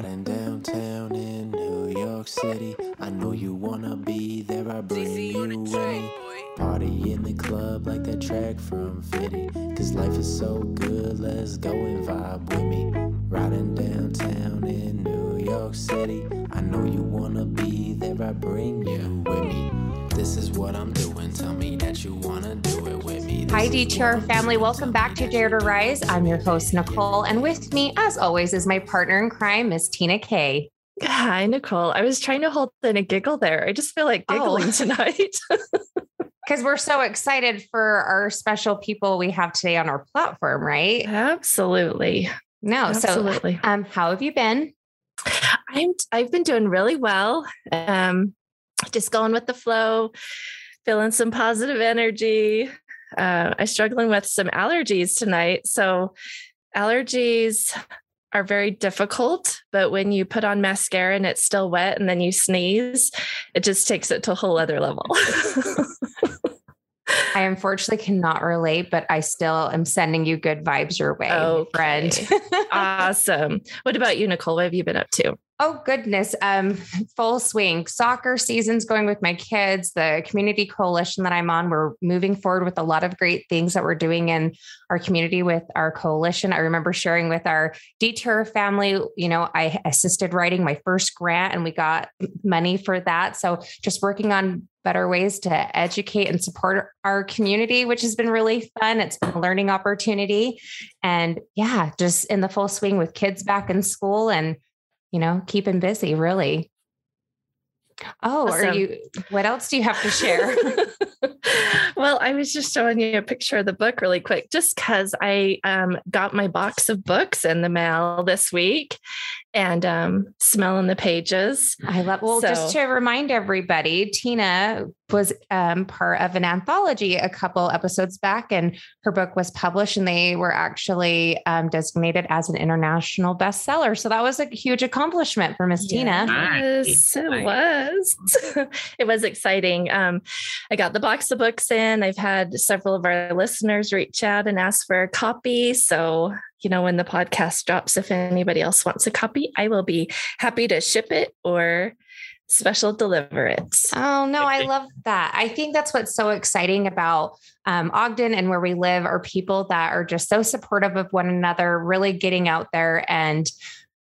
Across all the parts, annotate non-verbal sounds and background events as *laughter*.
Riding downtown in New York City. I know you wanna be there, I bring you with me. Party in the club like that track from Fitty. Cause life is so good, let's go and vibe with me. Riding downtown in New York City. I know you wanna be there, I bring you with me. This is what I'm doing. Tell me that you wanna do it with me. This Hi, is DTR family. Welcome back to that Dare to Rise. I'm your host, Nicole. And with me, as always, is my partner in crime, Miss Tina Kay. Hi, Nicole. I was trying to hold in a giggle there. I just feel like Oh. giggling *laughs* tonight. *laughs* Because we're so excited for our special people we have today on our platform, right? Absolutely. No, Absolutely. so um, how have you been? I'm I've been doing really well. Um just going with the flow, feeling some positive energy. Uh, I'm struggling with some allergies tonight. So allergies are very difficult, but when you put on mascara and it's still wet and then you sneeze, it just takes it to a whole other level. *laughs* I unfortunately cannot relate, but I still am sending you good vibes your way, Okay. friend. *laughs* awesome. What about you, Nicole? What have you been up to? Oh goodness, um, full swing. Soccer season's going with my kids. The community coalition that I'm on, we're moving forward with a lot of great things that we're doing in our community with our coalition. I remember sharing with our detour family. You know, I assisted writing my first grant, and we got money for that. So just working on better ways to educate and support our community, which has been really fun. It's been a learning opportunity, and yeah, just in the full swing with kids back in school and you know, keeping busy, really. Oh, are you, what else do you have to share? *laughs* well, I was just showing you a picture of the book really quick, just because I um, got my box of books in the mail this week and um, smelling the pages. I love, well, just to remind everybody, Tina was um, part of an anthology a couple episodes back, and her book was published, and they were actually um, designated as an international bestseller. So that was a huge accomplishment for Miss Tina. Yes, it was. *laughs* it was exciting. Um, I got the box of books in. I've had several of our listeners reach out and ask for a copy. So, you know, when the podcast drops, if anybody else wants a copy, I will be happy to ship it or special deliver it. Oh no, I love that. I think that's what's so exciting about um, Ogden and where we live are people that are just so supportive of one another, really getting out there and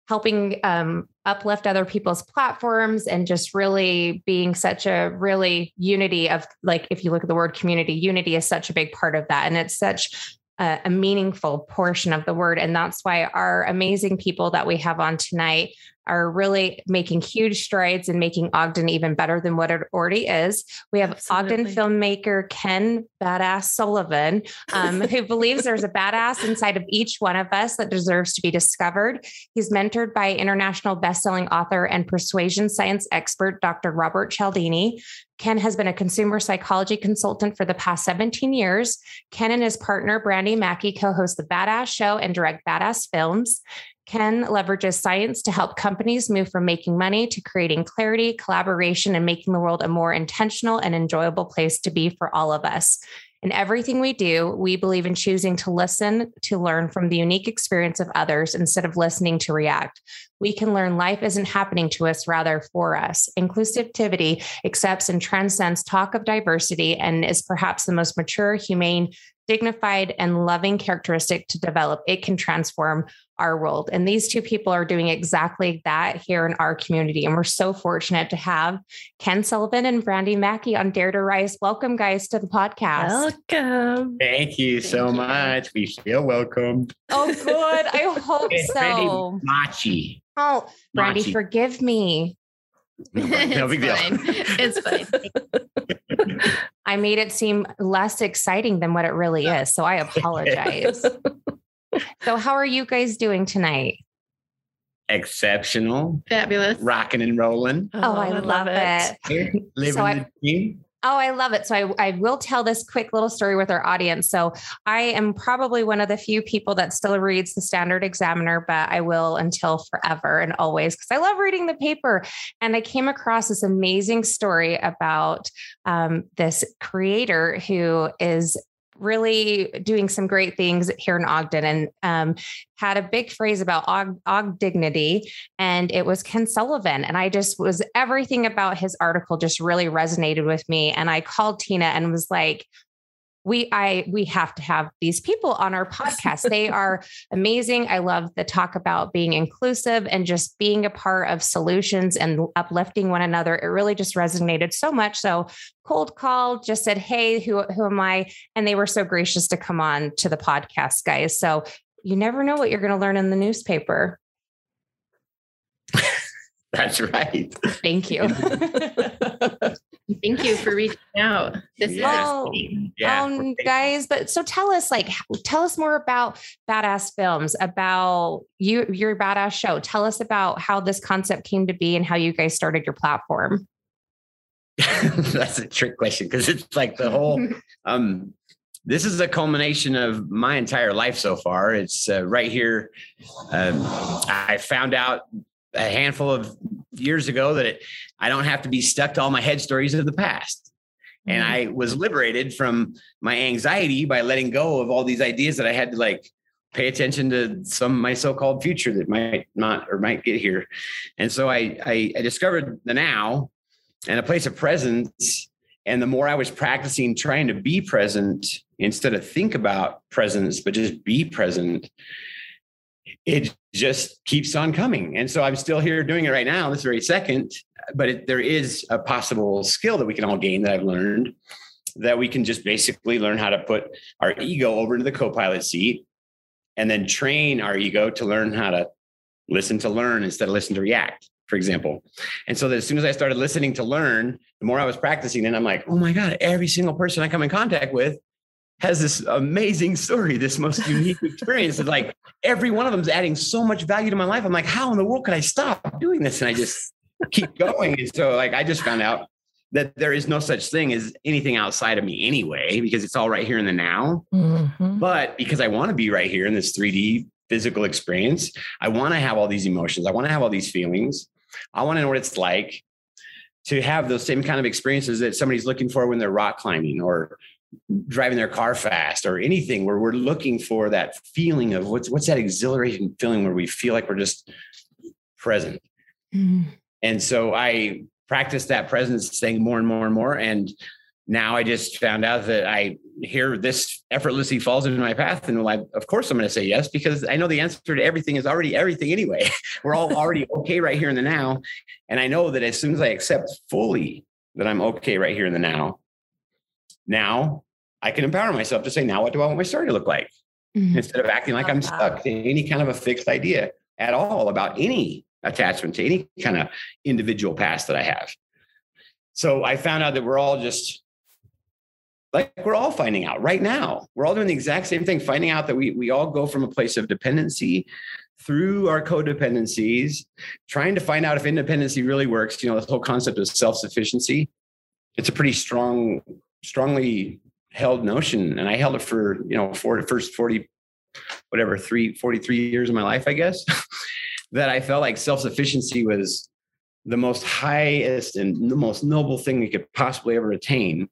helping um, uplift other people's platforms and just really being such a really unity of like if you look at the word community, unity is such a big part of that, and it's such a, a meaningful portion of the word, and that's why our amazing people that we have on tonight are really making huge strides and making Ogden even better than what it already is. We have Ogden filmmaker Ken Badass Sullivan, um, *laughs* who believes there's a badass inside of each one of us that deserves to be discovered. He's mentored by international bestselling author and persuasion science expert Dr. Robert Cialdini. Ken has been a consumer psychology consultant for the past 17 years. Ken and his partner, Brandy Mackey, co host The Badass Show and direct Badass Films. Ken leverages science to help companies move from making money to creating clarity, collaboration, and making the world a more intentional and enjoyable place to be for all of us. In everything we do, we believe in choosing to listen to learn from the unique experience of others instead of listening to react. We can learn life isn't happening to us, rather for us. Inclusivity accepts and transcends talk of diversity and is perhaps the most mature, humane, dignified, and loving characteristic to develop. It can transform our world. And these two people are doing exactly that here in our community. And we're so fortunate to have Ken Sullivan and Brandy Mackey on Dare to Rise. Welcome, guys, to the podcast. Welcome. Thank you so you. much. We feel welcomed. Oh, good. I *laughs* hope It's so. Machi. Oh, Brandy, Machi. forgive me. No big deal. It's fine. *laughs* I made it seem less exciting than what it really is. So I apologize. *laughs* so, how are you guys doing tonight? Exceptional. Fabulous. Rocking and rolling. Oh, oh I, love, it. Here, living So I- the dream. Oh, I love it. So I, I will tell this quick little story with our audience. So I am probably one of the few people that still reads the Standard Examiner, but I will until forever and always because I love reading the paper. And I came across this amazing story about um, this creator who is really doing some great things here in Ogden and um, had a big phrase about Og, Og dignity. And it was Ken Sullivan. And I just was everything about his article just really resonated with me. And I called Tina and was like, we i we have to have these people on our podcast. They *laughs* are amazing. I love the talk about being inclusive and just being a part of solutions and uplifting one another. It really just resonated so much. So cold call just said hey who who am i? And they were so gracious to come on to the podcast guys. So you never know what you're going to learn in the newspaper. *laughs* That's right. thank you *laughs* Thank you for reaching out. This Yeah. is exciting. Yeah. um guys but so tell us like tell us more about badass films about you your badass show tell us about how this concept came to be and how you guys started your platform *laughs* That's a trick question because it's like the whole *laughs* um this is a culmination of my entire life so far. It's uh, right here. Um, I found out a handful of years ago that it, I don't have to be stuck to all my head stories of the past. And mm-hmm. I was liberated from my anxiety by letting go of all these ideas that I had to like pay attention to some of my so-called future that might not or might get here. And so I, I, I discovered the now and a place of presence. And the more I was practicing trying to be present instead of think about presence, but just be present, it just keeps on coming. And so I'm still here doing it right now, this very second. But it, there is a possible skill that we can all gain that I've learned that we can just basically learn how to put our ego over into the co pilot seat and then train our ego to learn how to listen to learn instead of listen to react for example. And so that as soon as I started listening to learn, the more I was practicing, and I'm like, oh my God, every single person I come in contact with has this amazing story, this most unique experience. It's like every one of them is adding so much value to my life. I'm like, how in the world could I stop doing this? And I just keep going. And so like I just found out that there is no such thing as anything outside of me anyway, because it's all right here in the now. Mhm. But because I want to be right here in this 3D physical experience, I want to have all these emotions. I want to have all these feelings. I want to know what it's like to have those same kind of experiences that somebody's looking for when they're rock climbing or driving their car fast or anything where we're looking for that feeling of what's what's that exhilarating feeling where we feel like we're just present. And so I practiced that presence thing more and more and more. And now I just found out that I hear this effortlessly falls into my path. And like, of course, I'm going to say yes, because I know the answer to everything is already everything anyway. *laughs* We're all already okay right here in the now. And I know that as soon as I accept fully that I'm okay right here in the now, now I can empower myself to say, now what do I want my story to look like? Mhm. Instead of acting like I'm stuck to any kind of a fixed idea at all about any attachment to any kind of individual past that I have. So I found out that we're all just like we're all finding out right now. We're all doing the exact same thing, finding out that we we all go from a place of dependency through our codependencies, trying to find out if independency really works. You know, this whole concept of self-sufficiency. It's a pretty strong, strongly held notion. And I held it for, you know, for the first 40, whatever, three, 43 years of my life, I guess, *laughs* that I felt like self-sufficiency was the most highest and the most noble thing we could possibly ever attain.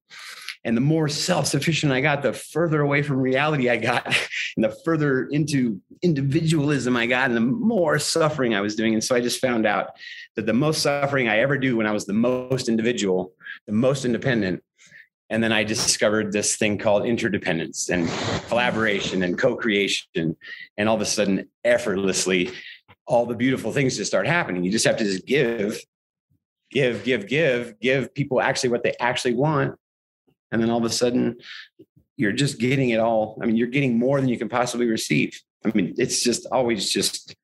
And the more self-sufficient I got, the further away from reality I got, *laughs* and the further into individualism I got, and the more suffering I was doing. And so I just found out that the most suffering I ever do when I was the most individual, the most independent. And then I discovered this thing called interdependence and collaboration and co-creation. And all of a sudden, effortlessly, all the beautiful things just start happening. You just have to just give, give, give, give, give people actually what they actually want. And then all of a sudden, you're just getting it all. I mean, you're getting more than you can possibly receive. I mean, it's just always just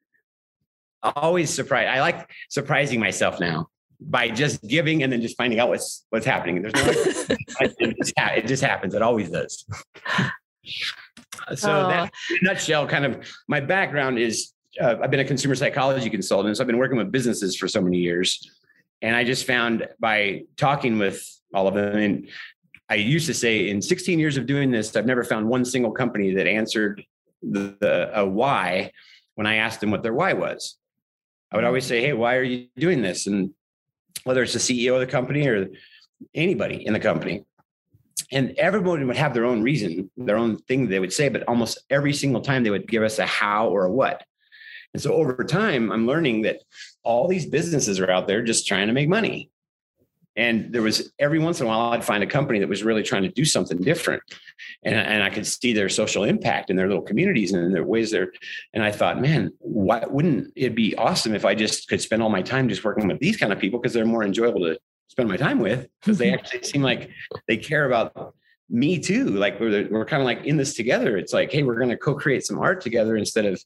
always surprised. I like surprising myself now by just giving and then just finding out what's what's happening. There's no *laughs* it, just, it just happens. It always does. *laughs* So Oh. that in a nutshell, kind of my background is uh, I've been a consumer psychology consultant. So I've been working with businesses for so many years. And I just found by talking with all of them, and I used to say in 16 years of doing this, I've never found one single company that answered the, the a why when I asked them what their why was. I would always say, Hey, why are you doing this? And whether it's the CEO of the company or anybody in the company. and everybody would have their own reason, their own thing they would say, but almost every single time they would give us a how or a what. And so over time, I'm learning that all these businesses are out there just trying to make money. And there was every once in a while, I'd find a company that was really trying to do something different. And, and I could see their social impact in their little communities and in their ways there. And I thought, man, why wouldn't it be awesome if I just could spend all my time just working with these kind of people because they're more enjoyable to spend my time with because they actually seem like they care about me too. Like we're, we're kind of like in this together. It's like, hey, we're going to co-create some art together instead of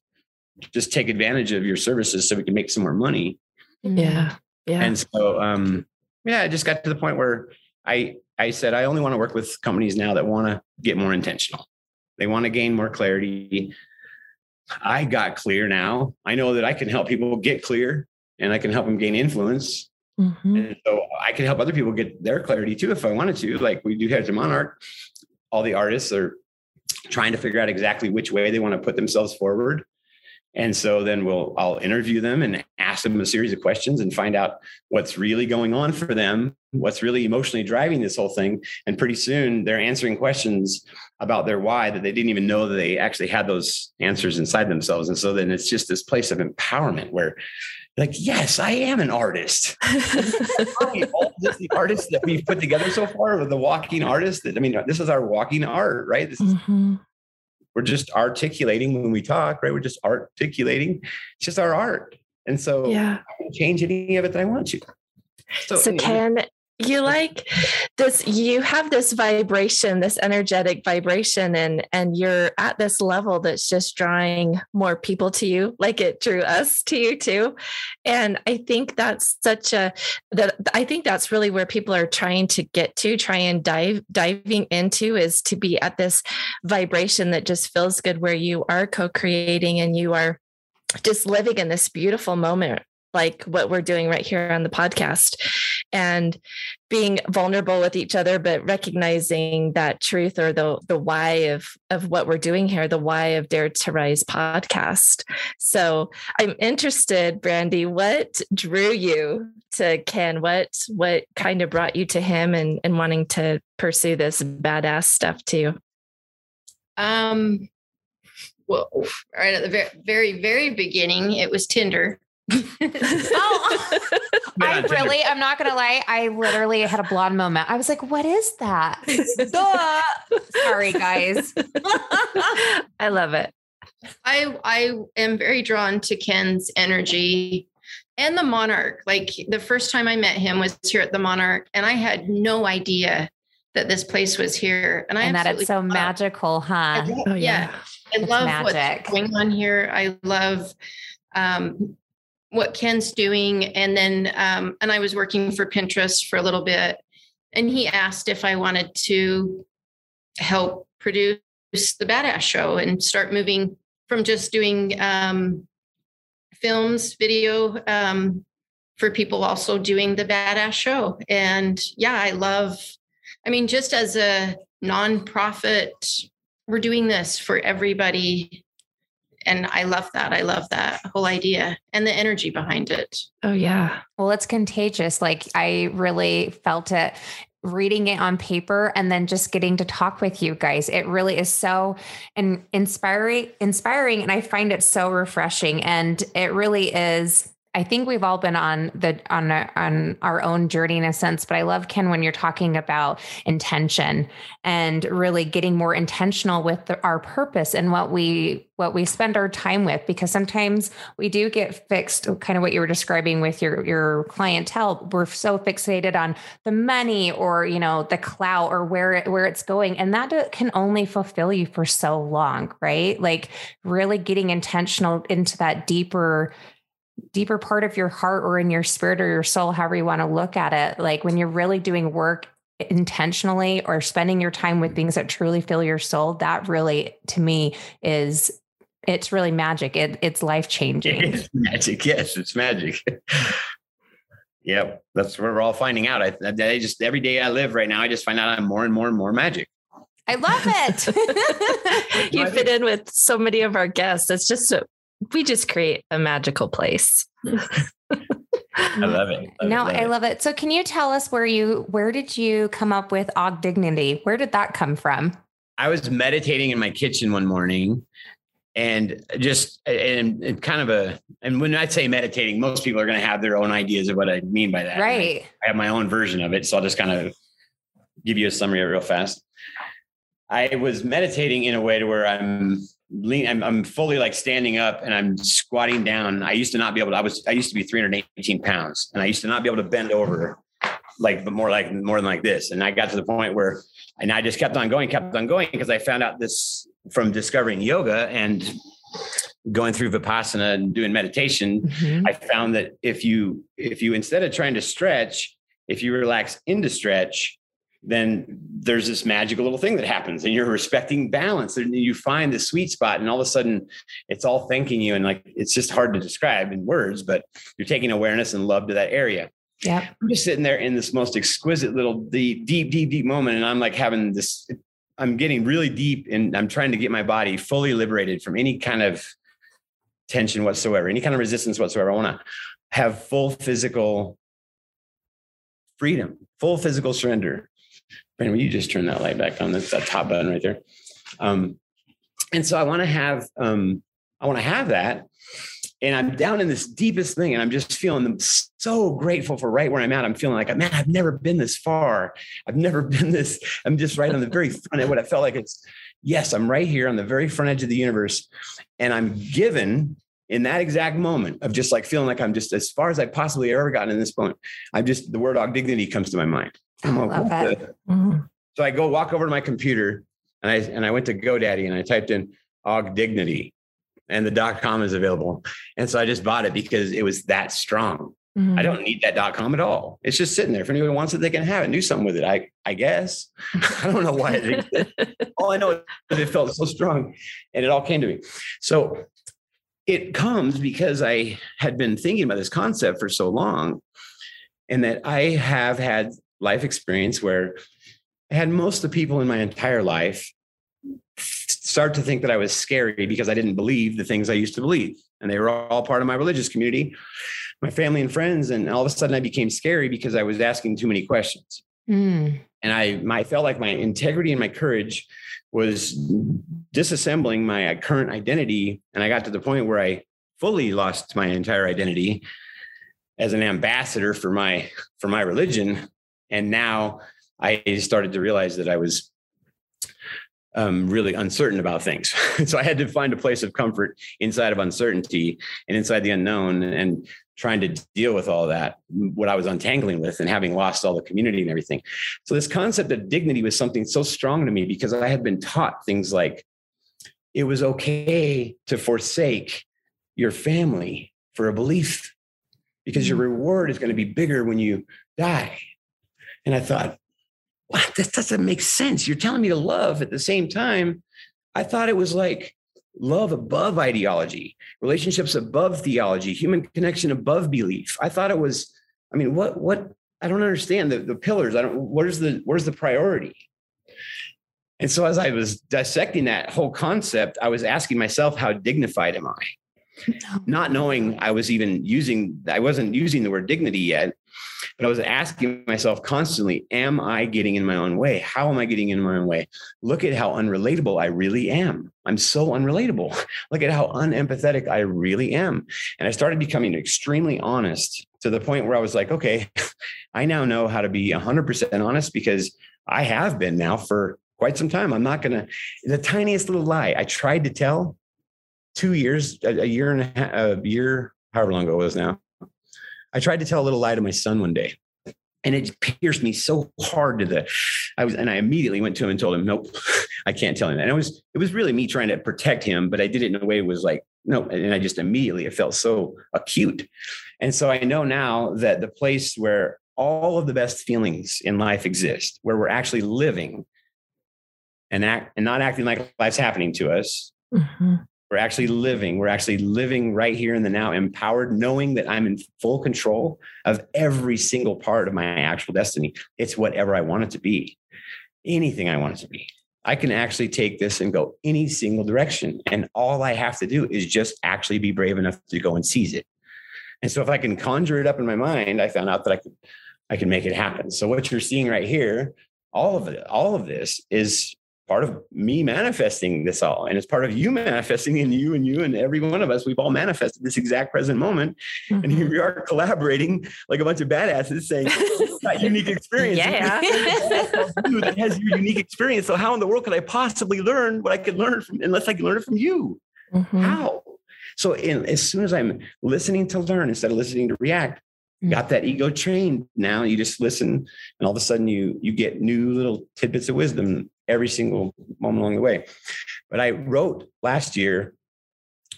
just take advantage of your services so we can make some more money. Yeah. Yeah. And so, um, yeah, I just got to the point where I I said I only want to work with companies now that want to get more intentional. They want to gain more clarity. I got clear now. I know that I can help people get clear and I can help them gain influence. Mm-hmm. And so I can help other people get their clarity too if I wanted to. Like we do here at Monarch, all the artists are trying to figure out exactly which way they want to put themselves forward. And so then we'll I'll interview them and ask them a series of questions and find out what's really going on for them, what's really emotionally driving this whole thing. And pretty soon they're answering questions about their why that they didn't even know that they actually had those answers inside themselves. And so then it's just this place of empowerment where like, yes, I am an artist. *laughs* all the artists that we've put together so far, the walking artist. That, I mean, this is our walking art, right? This is mm-hmm we're just articulating when we talk, right? We're just articulating. It's just our art. And so yeah. I can change any of it that I want to. So, so can you like this you have this vibration this energetic vibration and and you're at this level that's just drawing more people to you like it drew us to you too. And i think that's such a that i think that's really where people are trying to get to try and dive diving into is to be at this vibration that just feels good where you are co-creating and you are just living in this beautiful moment like what we're doing right here on the podcast and being vulnerable with each other but recognizing that truth or the the why of of what we're doing here the why of dare to rise podcast. So i'm interested brandy what drew you to ken? What what kind of brought you to him and and wanting to pursue this badass stuff too? Um well right at the very very very beginning it was tinder oh, *laughs* I really, I'm not gonna lie. I literally had a blonde moment. I was like, "What is that?" *laughs* Sorry, guys. *laughs* I love it. I I am very drawn to Ken's energy and the Monarch. Like the first time I met him was here at the Monarch, and I had no idea that this place was here. And I and that it's so magical, huh? Love, oh, yeah. yeah. I it's love magic. what's going on here. I love um, what Ken's doing. And then, um, and I was working for Pinterest for a little bit. And he asked if I wanted to help produce the Badass Show and start moving from just doing um, films, video um, for people also doing the Badass Show. And yeah, I love, I mean, just as a nonprofit, we're doing this for everybody and I love that. I love that whole idea and the energy behind it. Oh yeah. Well, it's contagious. Like I really felt it reading it on paper and then just getting to talk with you guys. It really is so and inspiring inspiring and I find it so refreshing and it really is I think we've all been on the on a, on our own journey in a sense, but I love Ken when you're talking about intention and really getting more intentional with the, our purpose and what we what we spend our time with because sometimes we do get fixed kind of what you were describing with your your clientele. We're so fixated on the money or you know the clout or where it, where it's going and that can only fulfill you for so long right? Like really getting intentional into that deeper deeper part of your heart or in your spirit or your soul, however you want to look at it. Like when you're really doing work intentionally or spending your time with things that truly fill your soul, that really to me is it's really magic. It, it's life changing. It's *laughs* magic. Yes, it's magic. *laughs* yep. That's what we're all finding out. I, I just every day I live right now, I just find out I'm more and more and more magic. I love it. *laughs* you fit in with so many of our guests. It's just so we just create a magical place. *laughs* I love it. Love no, it, love I love it. So can you tell us where you where did you come up with Og Dignity? Where did that come from? I was meditating in my kitchen one morning and just and, and, kind of a and when I say meditating, most people are going to have their own ideas of what I mean by that. Right. I, I have my own version of it, so I'll just kind of give you a summary of it real fast. I was meditating in a way to where I'm lean I'm, I'm fully like standing up and I'm squatting down. I used to not be able to I was I used to be 318 pounds and I used to not be able to bend over like but more like more than like this. And I got to the point where and I just kept on going, kept on going because I found out this from discovering yoga and going through vipassana and doing meditation mm-hmm. i found that if you if you instead of trying to stretch if you relax into stretch then there's this magical little thing that happens and you're respecting balance and you find the sweet spot and all of a sudden it's all thanking you and like it's just hard to describe in words but you're taking awareness and love to that area yeah i'm just sitting there in this most exquisite little deep deep deep deep moment and i'm like having this I'm getting really deep and I'm trying to get my body fully liberated from any kind of tension whatsoever, any kind of resistance whatsoever. I want to have full physical freedom, full physical surrender. Brandon, will you just turn that light back on? That's that top button right there. Um, and so I want to have, um, I want to have that and I'm down in this deepest thing, and I'm just feeling so grateful for right where I'm at. I'm feeling like, man, I've never been this far. I've never *laughs* been this. I'm just right on the very front of what I felt like it's. Yes, I'm right here on the very front edge of the universe, and I'm given in that exact moment of just like feeling like I'm just as far as I possibly ever gotten in this moment. I'm just the word Dignity comes to my mind. I'm like, love that. Mm-hmm. So I go walk over to my computer and I and I went to GoDaddy and I typed in Og Dignity and the dot com is available. And so I just bought it because it was that strong. Mm-hmm. I don't need that dot com at all. It's just sitting there. If anyone wants it, they can have it. Do something with it. I I guess. *laughs* I don't know why it *laughs* all I know is it felt so strong. And it all came to me. So it comes because I had been thinking about this concept for so long. And that I have had life experience where I had most of the people in my entire life start to think that I was scary because I didn't believe the things I used to believe. And they were all part of my religious community, my family and friends. And all of a sudden I became scary because I was asking too many questions. Mm. And I, I felt like my integrity and my courage was disassembling my current identity. And I got to the point where I fully lost my entire identity as an ambassador for my for my religion. And now I started to realize that I was um, really uncertain about things. *laughs* so I had to find a place of comfort inside of uncertainty and inside the unknown and trying to deal with all that, what I was untangling with and having lost all the community and everything. So this concept of dignity was something so strong to me because I had been taught things like it was okay to forsake your family for a belief because your mm. reward is going to be bigger when you die. And I thought, what? This doesn't make sense. You're telling me to love at the same time. I thought it was like love above ideology, relationships above theology, human connection above belief. I thought it was, I mean, what, what, I don't understand the, the pillars. I don't, where's the, where's the priority? And so as I was dissecting that whole concept, I was asking myself, how dignified am I? *laughs* Not knowing I was even using, I wasn't using the word dignity yet. But I was asking myself constantly, am I getting in my own way? How am I getting in my own way? Look at how unrelatable I really am. I'm so unrelatable. *laughs* Look at how unempathetic I really am. And I started becoming extremely honest to the point where I was like, okay, *laughs* I now know how to be 100% honest because I have been now for quite some time. I'm not going to, the tiniest little lie I tried to tell two years, a, a year and a, half, a year, however long ago it was now. I tried to tell a little lie to my son one day and it pierced me so hard to the i was and i immediately went to him and told him nope *laughs* i can't tell him that and it was it was really me trying to protect him but i did it in a way was like no and i just immediately it felt so acute and so i know now that the place where all of the best feelings in life exist where we're actually living and act and not acting like life's happening to us mm-hmm. We're actually living. We're actually living right here in the now, empowered, knowing that I'm in full control of every single part of my actual destiny. It's whatever I want it to be, anything I want it to be. I can actually take this and go any single direction. And all I have to do is just actually be brave enough to go and seize it. And so if I can conjure it up in my mind, I found out that I could I can make it happen. So what you're seeing right here, all of it, all of this is part of me manifesting this all. And it's part of you manifesting in you and you and every one of us. We've all manifested this exact present moment. Mm-hmm. And here we are collaborating like a bunch of badasses saying, that *laughs* unique experience. Yeah. that has your unique experience. So how in the world could I possibly learn what I could learn from unless I can learn it from you? Mm-hmm. How? So in, as soon as I'm listening to learn instead of listening to react, mm-hmm. got that ego trained. Now you just listen, and all of a sudden you you get new little tidbits of wisdom every single moment along the way. But I wrote last year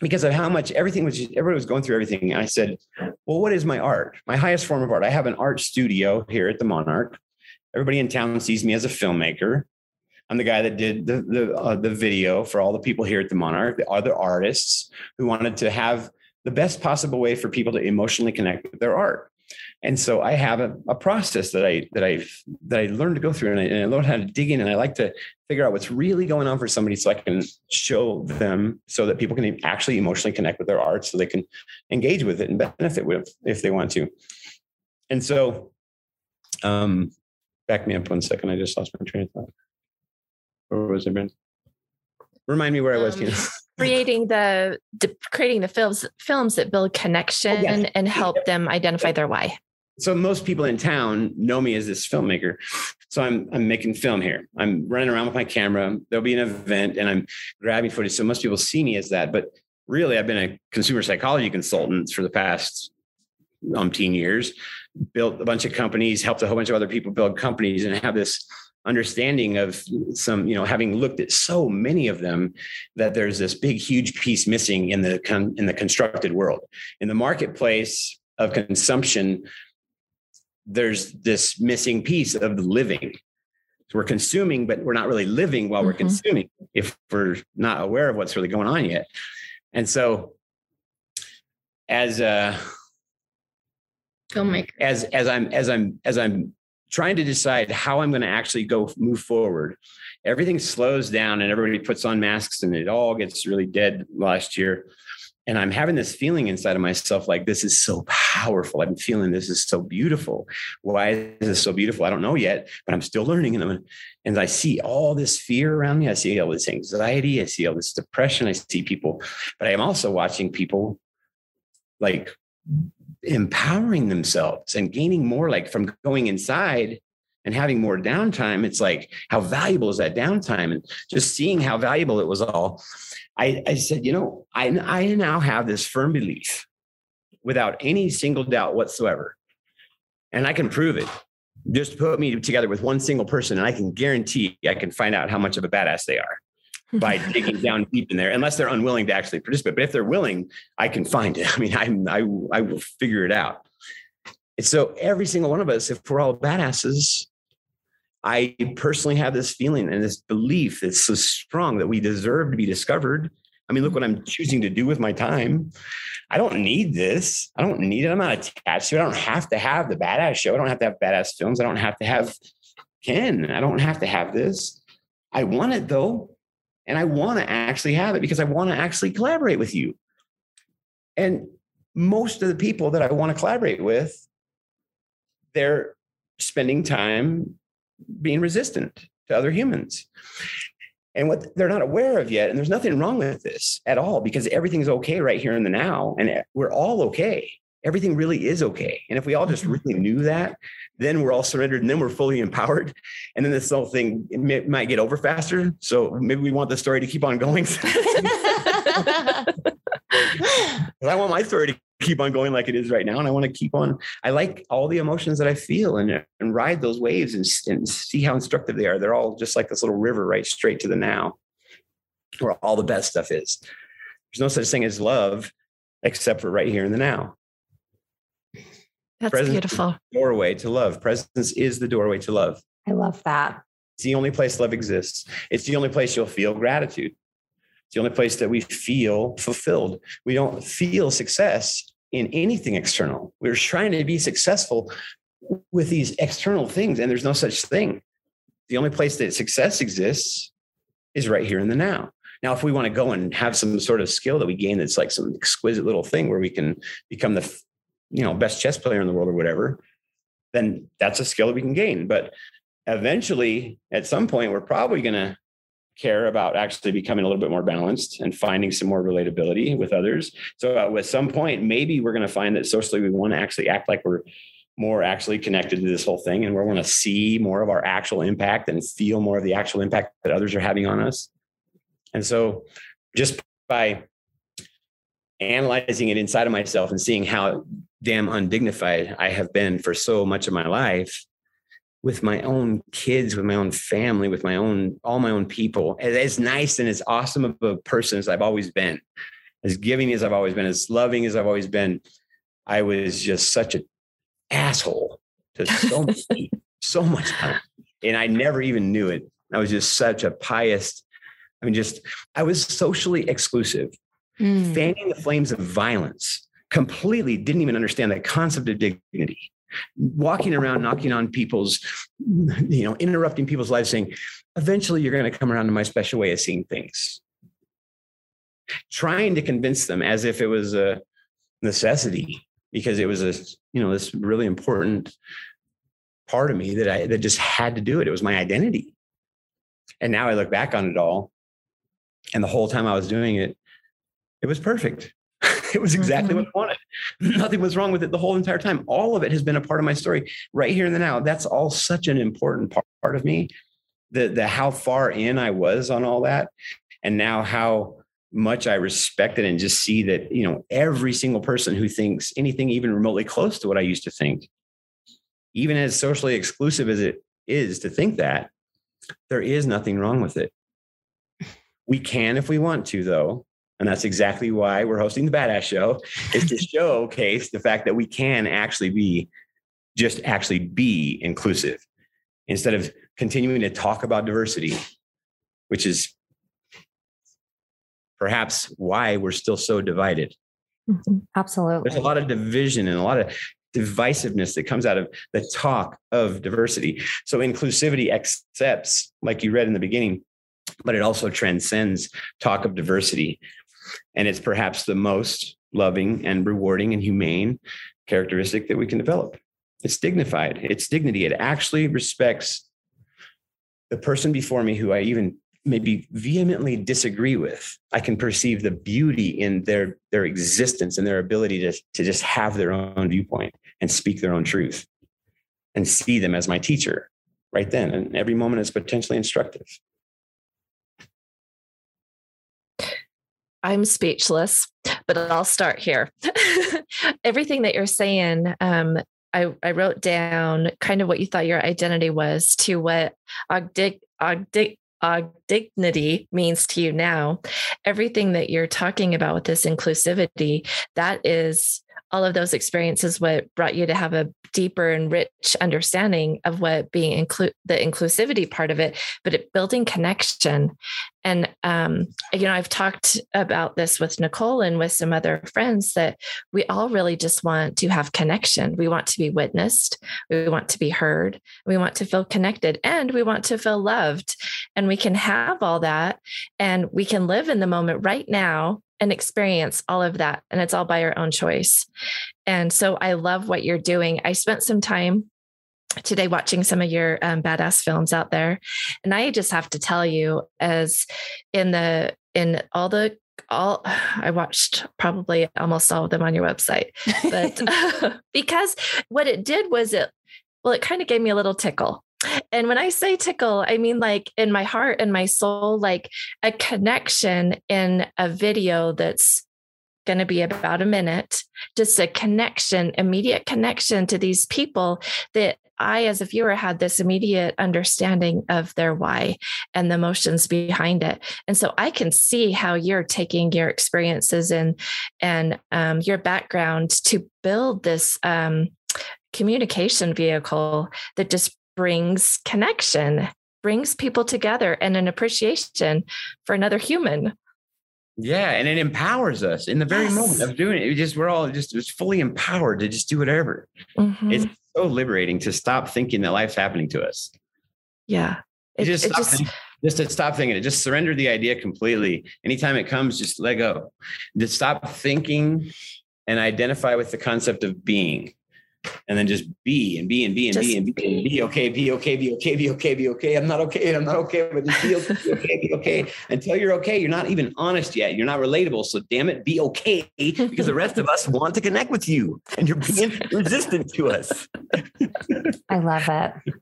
because of how much everything was just, everybody was going through everything. And I said, well, what is my art? My highest form of art. I have an art studio here at the Monarch. Everybody in town sees me as a filmmaker. I'm the guy that did the the, uh, the video for all the people here at the Monarch, the other artists who wanted to have the best possible way for people to emotionally connect with their art. And so I have a, a process that I that I that I learned to go through, and I, and I learned how to dig in, and I like to figure out what's really going on for somebody, so I can show them, so that people can actually emotionally connect with their art, so they can engage with it and benefit with if they want to. And so, um, back me up one second. I just lost my train of thought. Where was I, Ben? Remind me where I was. Um, *laughs* creating the, the, creating the films films that build connection oh, yes. and help them identify their why. So most people in town know me as this filmmaker. So I'm I'm making film here. I'm running around with my camera. There'll be an event and I'm grabbing footage. So most people see me as that. But really, I've been a consumer psychology consultant for the past umpteen years. Built a bunch of companies, helped a whole bunch of other people build companies, and have this understanding of some you know having looked at so many of them that there's this big huge piece missing in the con- in the constructed world in the marketplace of consumption there's this missing piece of the living so we're consuming but we're not really living while mm-hmm. we're consuming if we're not aware of what's really going on yet and so as a filmmaker as as i'm as i'm as i'm trying to decide how I'm going to actually go move forward. Everything slows down and everybody puts on masks and it all gets really dead last year. And I'm having this feeling inside of myself like this is so powerful. I'm feeling this is so beautiful. Why is this so beautiful? I don't know yet, but I'm still learning. And, and I see all this fear around me. I see all this anxiety. I see all this depression. I see people, but I am also watching people like empowering themselves and gaining more like from going inside and having more downtime it's like how valuable is that downtime and just seeing how valuable it was all i, I said you know I, I now have this firm belief without any single doubt whatsoever and i can prove it just put me together with one single person and i can guarantee i can find out how much of a badass they are *laughs* by digging down deep in there, unless they're unwilling to actually participate. But if they're willing, I can find it. *laughs* I mean, I'm, I, I will figure it out. And so every single one of us, if we're all badasses, I personally have this feeling and this belief that's so strong that we deserve to be discovered. I mean, look what I'm choosing to do with my time. I don't need this. I don't need it. I'm not attached to it. I don't have to have the badass show. I don't have to have badass films. I don't have to have Ken. I don't have to have this. I want it though. And I want to actually have it because I want to actually collaborate with you. And most of the people that I want to collaborate with, they're spending time being resistant to other humans. And what they're not aware of yet, and there's nothing wrong with this at all because everything's okay right here in the now, and we're all okay. Everything really is okay. And if we all just mm-hmm. really knew that, then we're all surrendered and then we're fully empowered. And then this whole thing may, might get over faster. So maybe we want the story to keep on going. *laughs* *laughs* I want my story to keep on going like it is right now. And I want to keep on, I like all the emotions that I feel and, and ride those waves and, and see how instructive they are. They're all just like this little river right straight to the now where all the best stuff is. There's no such thing as love except for right here in the now. That's Presence beautiful. Doorway to love. Presence is the doorway to love. I love that. It's the only place love exists. It's the only place you'll feel gratitude. It's the only place that we feel fulfilled. We don't feel success in anything external. We're trying to be successful with these external things, and there's no such thing. The only place that success exists is right here in the now. Now, if we want to go and have some sort of skill that we gain that's like some exquisite little thing where we can become the you know, best chess player in the world or whatever, then that's a skill that we can gain. But eventually, at some point, we're probably to care about actually becoming a little bit more balanced and finding some more relatability with others. So uh, at some point, maybe we're going to find that socially we want to actually act like we're more actually connected to this whole thing and we want to see more of our actual impact and feel more of the actual impact that others are having on us. And so just by analyzing it inside of myself and seeing how damn undignified I have been for so much of my life with my own kids, with my own family, with my own, all my own people, as nice and as awesome of a person as I've always been, as giving as I've always been, as loving as I've always been, I was just such an asshole to so, *laughs* many, so much time. And I never even knew it. I was just such a pious, I mean, just, I was socially exclusive, mm. fanning the flames of violence, completely didn't even understand the concept of dignity walking around knocking on people's you know interrupting people's lives saying eventually you're going to come around to my special way of seeing things trying to convince them as if it was a necessity because it was a you know this really important part of me that i that just had to do it it was my identity and now i look back on it all and the whole time i was doing it it was perfect *laughs* it was exactly mm-hmm. what I wanted. *laughs* Nothing was wrong with it the whole entire time. All of it has been a part of my story right here in the now. That's all such an important part, of me. The the how far in I was on all that, and now how much I respect it and just see that you know every single person who thinks anything even remotely close to what I used to think, even as socially exclusive as it is to think that, there is nothing wrong with it. We can if we want to, though. And that's exactly why we're hosting the Badass Show is to *laughs* showcase the fact that we can actually be just actually be inclusive instead of continuing to talk about diversity, which is perhaps why we're still so divided. Mm-hmm. Absolutely. There's a lot of division and a lot of divisiveness that comes out of the talk of diversity. So inclusivity accepts, like you read in the beginning, but it also transcends talk of diversity and it's perhaps the most loving and rewarding and humane characteristic that we can develop. It's dignified, it's dignity. It actually respects the person before me who I even maybe vehemently disagree with. I can perceive the beauty in their, their existence and their ability to, to just have their own viewpoint and speak their own truth and see them as my teacher right then. And every moment is potentially instructive. I'm speechless, but I'll start here. *laughs* Everything that you're saying, um, I, I wrote down kind of what you thought your identity was to what dignity means to you now. Everything that you're talking about with this inclusivity, that is all of those experiences what brought you to have a deeper and rich understanding of what being include the inclusivity part of it but it building connection and um, you know i've talked about this with nicole and with some other friends that we all really just want to have connection we want to be witnessed we want to be heard we want to feel connected and we want to feel loved and we can have all that and we can live in the moment right now and experience all of that. And it's all by your own choice. And so I love what you're doing. I spent some time today watching some of your um, badass films out there. And I just have to tell you, as in the, in all the, all *sighs* I watched probably almost all of them on your website, but *laughs* *laughs* because what it did was it, well, it kind of gave me a little tickle and when I say tickle, I mean like in my heart and my soul, like a connection in a video that's going to be about a minute, just a connection, immediate connection to these people that I, as a viewer, had this immediate understanding of their why and the emotions behind it. And so I can see how you're taking your experiences and and um, your background to build this um, communication vehicle that just brings connection, brings people together and an appreciation for another human. Yeah, and it empowers us in the very yes. moment of doing it. it. just we're all just, just fully empowered to just do whatever. Mm-hmm. It's so liberating to stop thinking that life's happening to us. Yeah. It, just, it just, thinking, just to stop thinking it. Just surrender the idea completely. Anytime it comes, just let go. Just stop thinking and identify with the concept of being and then just be and be and be and be and be, be and be okay, be okay, be okay, be okay, be okay. I'm not okay. I'm not okay, but just be okay, be okay, be okay. Until you're okay, you're not even honest yet. You're not relatable. So damn it, be okay because the rest of us want to connect with you and you're being *laughs* resistant to us. I love it.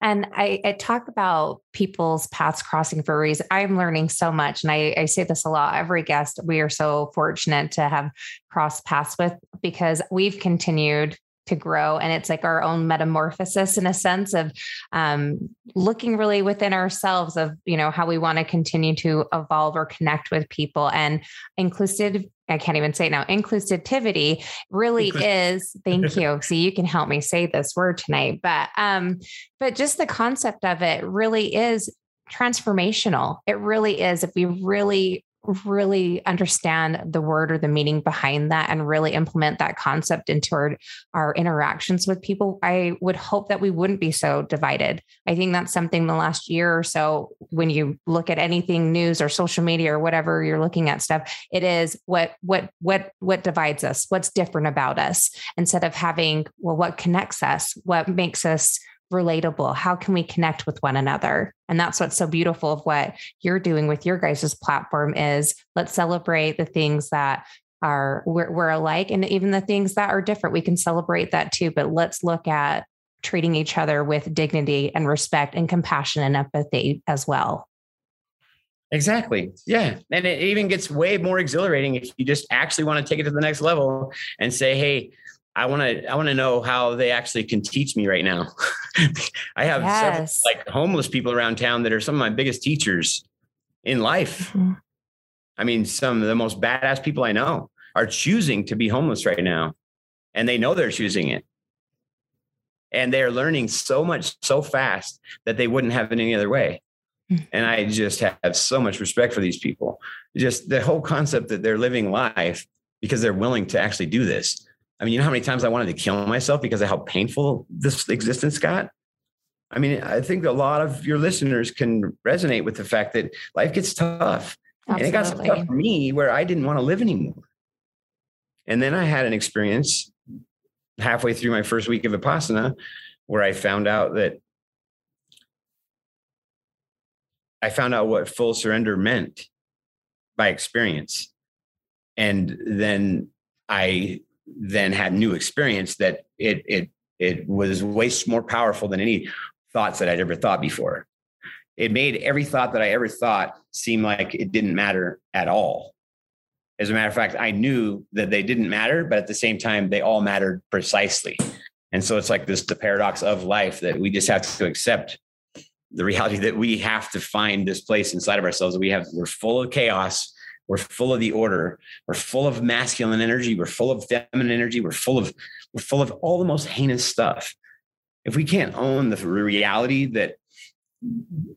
And I, I, talk about people's paths crossing for a reason. I'm learning so much. And I, I, say this a lot. Every guest we are so fortunate to have crossed paths with because we've continued to grow and it's like our own metamorphosis in a sense of um, looking really within ourselves of you know how we want to continue to evolve or connect with people and inclusive I can't even say it now. Inclusivity really is. *laughs* Thank you. See, you can help me say this word tonight, but um, but just the concept of it really is transformational. It really is. If we really really understand the word or the meaning behind that and really implement that concept into our, our interactions with people, I would hope that we wouldn't be so divided. I think that's something the last year or so, when you look at anything news or social media or whatever you're looking at stuff, it is what what what what divides us, what's different about us, instead of having, well, what connects us, what makes us relatable? How can we connect with one another? And that's what's so beautiful of what you're doing with your guys' platform is let's celebrate the things that are we're, we're alike and even the things that are different. We can celebrate that too, but let's look at treating each other with dignity and respect and compassion and empathy as well. Exactly. Yeah. And it even gets way more exhilarating if you just actually want to take it to the next level and say, hey, I want to I want to know how they actually can teach me right now. *laughs* I have yes. several, like homeless people around town that are some of my biggest teachers in life. Mm-hmm. I mean, some of the most badass people I know are choosing to be homeless right now, and they know they're choosing it. And they are learning so much so fast that they wouldn't have it any other way. Mm-hmm. And I just have so much respect for these people. Just the whole concept that they're living life because they're willing to actually do this I mean, you know how many times I wanted to kill myself because of how painful this existence got? I mean, I think a lot of your listeners can resonate with the fact that life gets tough. Absolutely. And it got so tough for me where I didn't want to live anymore. And then I had an experience halfway through my first week of Vipassana where I found out that I found out what full surrender meant by experience. And then I then had new experience that it it it was way more powerful than any thoughts that I'd ever thought before. It made every thought that I ever thought seem like it didn't matter at all. As a matter of fact, I knew that they didn't matter, but at the same time, they all mattered precisely. And so it's like this the paradox of life that we just have to accept the reality that we have to find this place inside of ourselves. We have we're full of chaos we're full of the order. We're full of masculine energy. We're full of feminine energy. We're full of we're full of all the most heinous stuff. If we can't own the reality that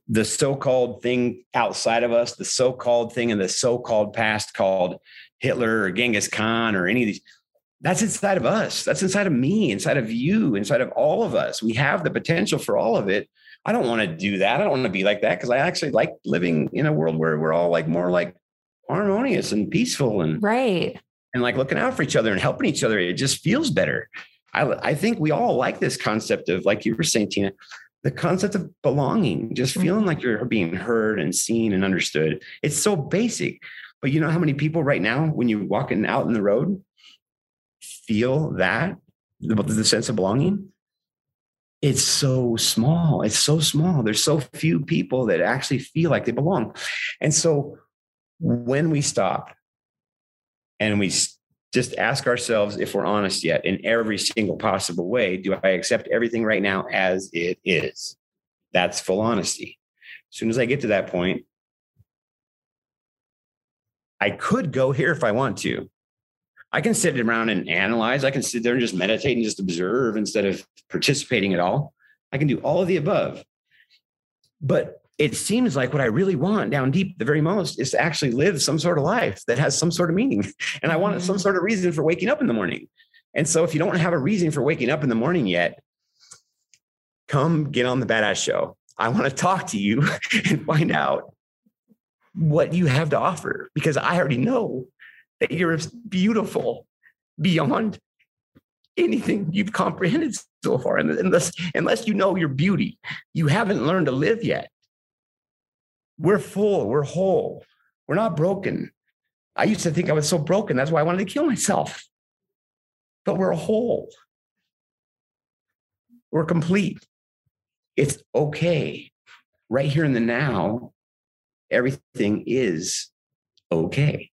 the so-called thing outside of us, the so-called thing in the so-called past called Hitler or Genghis Khan or any of these, that's inside of us. That's inside of me, inside of you, inside of all of us. We have the potential for all of it. I don't want to do that. I don't want to be like that because I actually like living in a world where we're all like more like harmonious and peaceful and right and like looking out for each other and helping each other. It just feels better. I, I think we all like this concept of, like you were saying, Tina, the concept of belonging, just mm-hmm. feeling like you're being heard and seen and understood. It's so basic. But you know how many people right now, when you're walking out in the road, feel that the, the sense of belonging? It's so small. It's so small. There's so few people that actually feel like they belong. And so when we stop and we just ask ourselves if we're honest yet in every single possible way do I accept everything right now as it is? That's full honesty. As soon as I get to that point, I could go here if I want to. I can sit around and analyze. I can sit there and just meditate and just observe instead of participating at all. I can do all of the above. But it seems like what I really want down deep, the very most, is to actually live some sort of life that has some sort of meaning. *laughs* And I want some mm-hmm. sort of reason for waking up in the morning. And so if you don't have a reason for waking up in the morning yet, come get on the badass show. I want to talk to you *laughs* and find out what you have to offer because I already know that you're beautiful beyond anything you've comprehended so far. And unless, unless you know your beauty, you haven't learned to live yet. We're full, we're whole, we're not broken. I used to think I was so broken. That's why I wanted to kill myself. But we're whole, we're complete. It's okay. Right here in the now, everything is okay.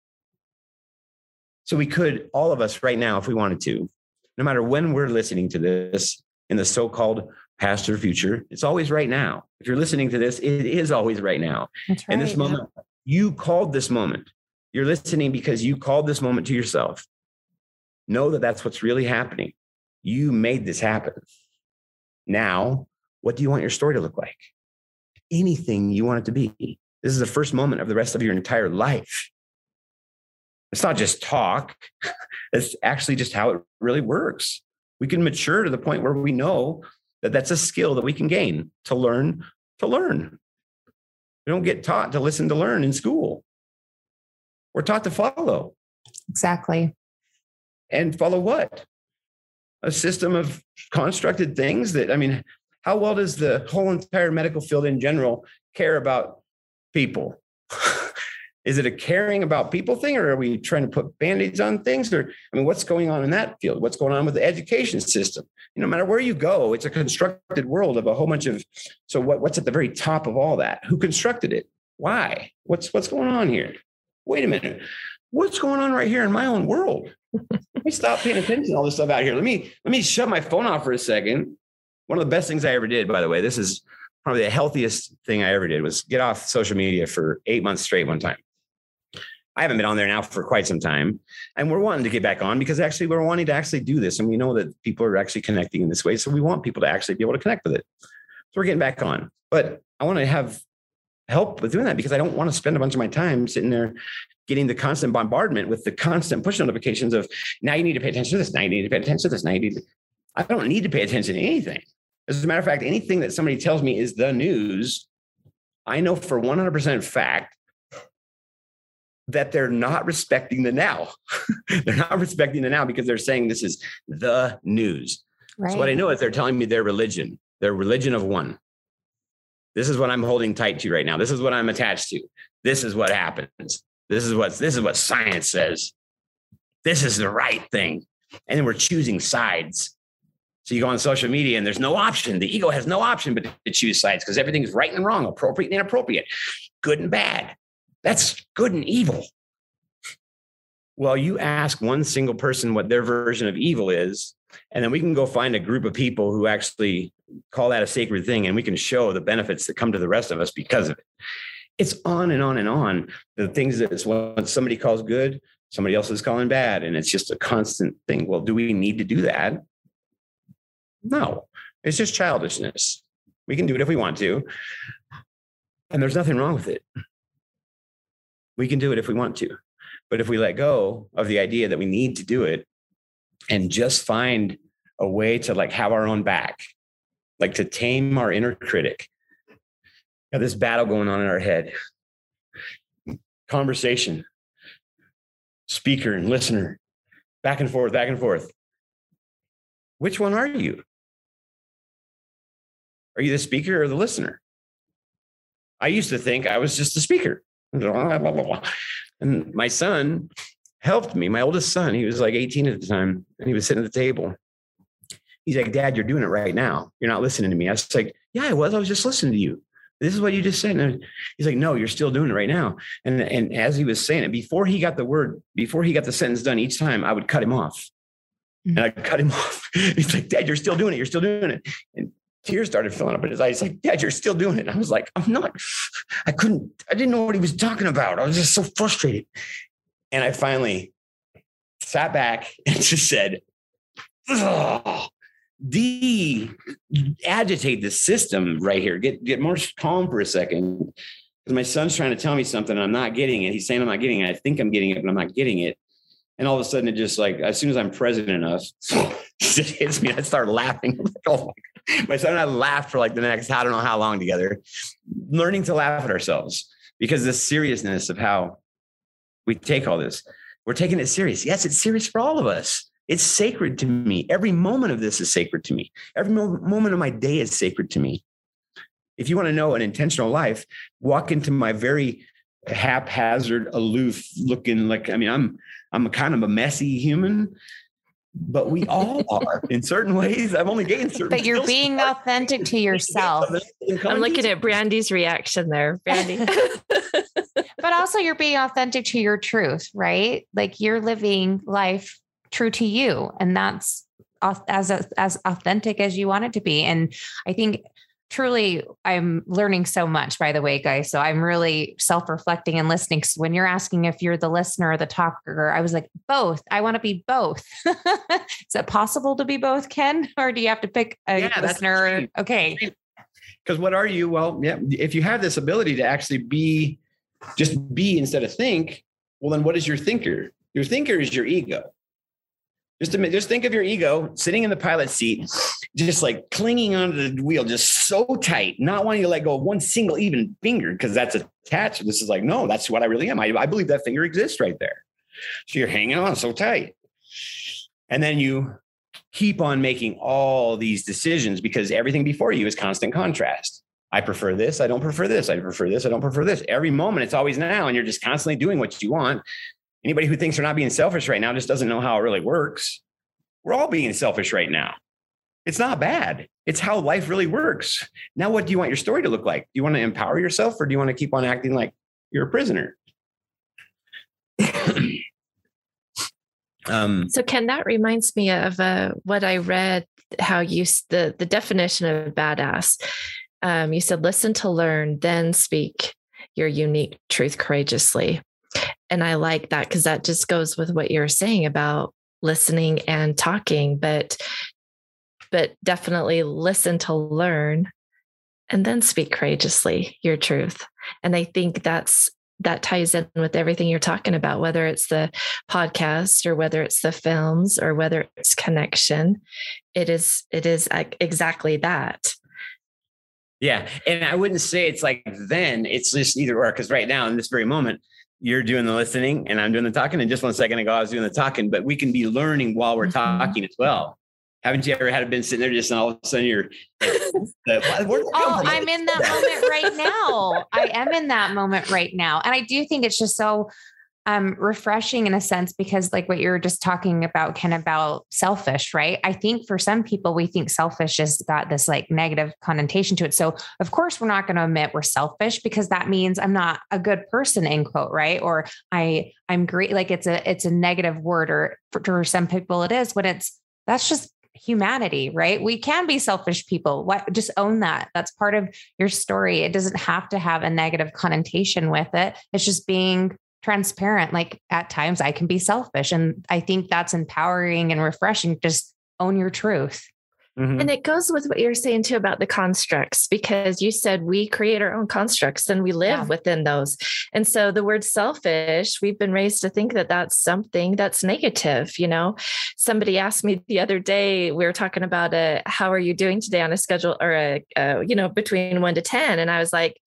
So we could, all of us right now, if we wanted to, no matter when we're listening to this in the so called past or future, it's always right now. If you're listening to this, it is always right now. That's right, in this moment, you called this moment. You're listening because you called this moment to yourself. Know that that's what's really happening. You made this happen. Now, what do you want your story to look like? Anything you want it to be. This is the first moment of the rest of your entire life. It's not just talk, *laughs* it's actually just how it really works. We can mature to the point where we know that that's a skill that we can gain to learn to learn. We don't get taught to listen to learn in school. We're taught to follow. Exactly. And follow what? A system of constructed things that, I mean, how well does the whole entire medical field in general care about people? Is it a caring about people thing or are we trying to put band-aids on things or i mean what's going on in that field? What's going on with the education system? You know, no matter where you go it's a constructed world of a whole bunch of so what, what's at the very top of all that? Who constructed it? Why? What's what's going on here? Wait a minute. What's going on right here in my own world? Let me stop paying attention to all this stuff out here. Let me let me shut my phone off for a second. One of the best things i ever did by the way this is probably the healthiest thing i ever did was get off social media for eight months straight one time I haven't been on there now for quite some time. And we're wanting to get back on because actually we're wanting to actually do this. And we know that people are actually connecting in this way. So we want people to actually be able to connect with it. So we're getting back on. But I want to have help with doing that because I don't want to spend a bunch of my time sitting there getting the constant bombardment with the constant push notifications of now you need to pay attention to this, now you need to pay attention to this, now you need to. I don't need to pay attention to anything. As a matter of fact, anything that somebody tells me is the news, I know for 100% fact that they're not respecting the now. *laughs* they're not respecting the now because they're saying this is the news. Right. So what I know is they're telling me their religion, their religion of one. This is what I'm holding tight to right now. This is what I'm attached to. This is what happens. This is what this is what science says. This is the right thing. And then we're choosing sides. So you go on social media and there's no option. The ego has no option but to choose sides because everything is right and wrong, appropriate and inappropriate, good and bad. That's good and evil. Well, you ask one single person what their version of evil is, and then we can go find a group of people who actually call that a sacred thing, and we can show the benefits that come to the rest of us because of it. It's on and on and on. The things that what somebody calls good, somebody else is calling bad, and it's just a constant thing. Well, do we need to do that? No, it's just childishness. We can do it if we want to, and there's nothing wrong with it. We can do it if we want to. But if we let go of the idea that we need to do it and just find a way to like have our own back, like to tame our inner critic, got this battle going on in our head. Conversation, speaker and listener, back and forth, back and forth. Which one are you? Are you the speaker or the listener? I used to think I was just the speaker. And my son helped me, my oldest son, he was like 18 at the time, and he was sitting at the table. He's like, Dad, you're doing it right now. You're not listening to me. I was like, Yeah, I was. I was just listening to you. This is what you just said. And he's like, No, you're still doing it right now. And, and as he was saying it, before he got the word, before he got the sentence done, each time I would cut him off. And mm-hmm. I cut him *laughs* off. He's like, Dad, you're still doing it. You're still doing it. And tears started filling up in his eyes. He's like, Dad, you're still doing it. And I was like, I'm not. I couldn't, I didn't know what he was talking about. I was just so frustrated. And I finally sat back *laughs* and just said, de agitate the system right here. Get get more calm for a second. Because my son's trying to tell me something and I'm not getting it. He's saying I'm not getting it. I think I'm getting it, but I'm not getting it. And all of a sudden, it just like as soon as I'm present enough, *laughs* it hits me. I start laughing. *laughs* Like, oh my, *laughs* my son and I laughed for like the next I don't know how long together, learning to laugh at ourselves because the seriousness of how we take all this, we're taking it serious. Yes, it's serious for all of us. It's sacred to me. Every moment of this is sacred to me. Every mo- moment of my day is sacred to me. If you want to know an intentional life, walk into my very haphazard, aloof looking like I mean, I'm I'm a kind of a messy human, but we all are in certain ways. I'm only getting certain. But you're being authentic to yourself. I'm looking at Brandy's reaction there, Brandy. *laughs* but also, you're being authentic to your truth, right? Like you're living life true to you, and that's as as authentic as you want it to be. And I think truly i'm learning so much by the way guys. So i'm really self-reflecting and listening. So when you're asking if you're the listener or the talker i was like both. I want to be both. *laughs* Is it possible to be both ken? *laughs* Or do you have to pick a yeah, listener? okay. Because what are you? Well yeah if you have this ability to actually be just be instead of think well then what is your thinker? Your thinker is your ego just, to, just think of your ego sitting in the pilot seat, just like clinging onto the wheel, just so tight, not wanting to let go of one single even finger because that's attached. This is like, no, that's what I really am. I, I believe that finger exists right there. So you're hanging on so tight. And then you keep on making all these decisions because everything before you is constant contrast. I prefer this. I don't prefer this. I prefer this. I don't prefer this. Every moment, it's always now. And you're just constantly doing what you want anybody who thinks they're not being selfish right now just doesn't know how it really works. We're all being selfish right now. It's not bad. It's how life really works. Now, what do you want your story to look like? Do you want to empower yourself or do you want to keep on acting like you're a prisoner? *clears throat* um, so, Ken, that reminds me of uh, what I read, how you, the, the definition of badass. Um, you said, listen to learn, then speak your unique truth courageously and I like that because that just goes with what you're saying about listening and talking, but but definitely listen to learn and then speak courageously your truth. And I think that's that ties in with everything you're talking about, whether it's the podcast or whether it's the films or whether it's connection. It is it is exactly that. Yeah. And I wouldn't say it's like then, it's just either or. Cause right now, in this very moment, you're doing the listening and I'm doing the talking. And just one second ago, I was doing the talking, but we can be learning while we're mm-hmm. talking as well. Haven't you ever had been sitting there just and all of a sudden you're, *laughs* oh, I'm in that moment right *laughs* now. I am in that moment right now. And I do think it's just so um, refreshing in a sense because like what you were just talking about of about selfish right i think for some people we think selfish has got this like negative connotation to it so of course we're not going to admit we're selfish because that means i'm not a good person in quote right or i i'm great like it's a it's a negative word or for, for some people it is when it's that's just humanity, right? We can be selfish people. What just own that. That's part of your story. It doesn't have to have a negative connotation with it. It's just being transparent. Like at times I can be selfish. And I think that's empowering and refreshing. Just own your truth. Mm-hmm. And it goes with what you're saying too about the constructs, because you said we create our own constructs and we live yeah. within those. And so the word selfish, we've been raised to think that that's something that's negative. You know, somebody asked me the other day, we were talking about a, how are you doing today on a schedule or a, a you know, between one to 10. And I was like,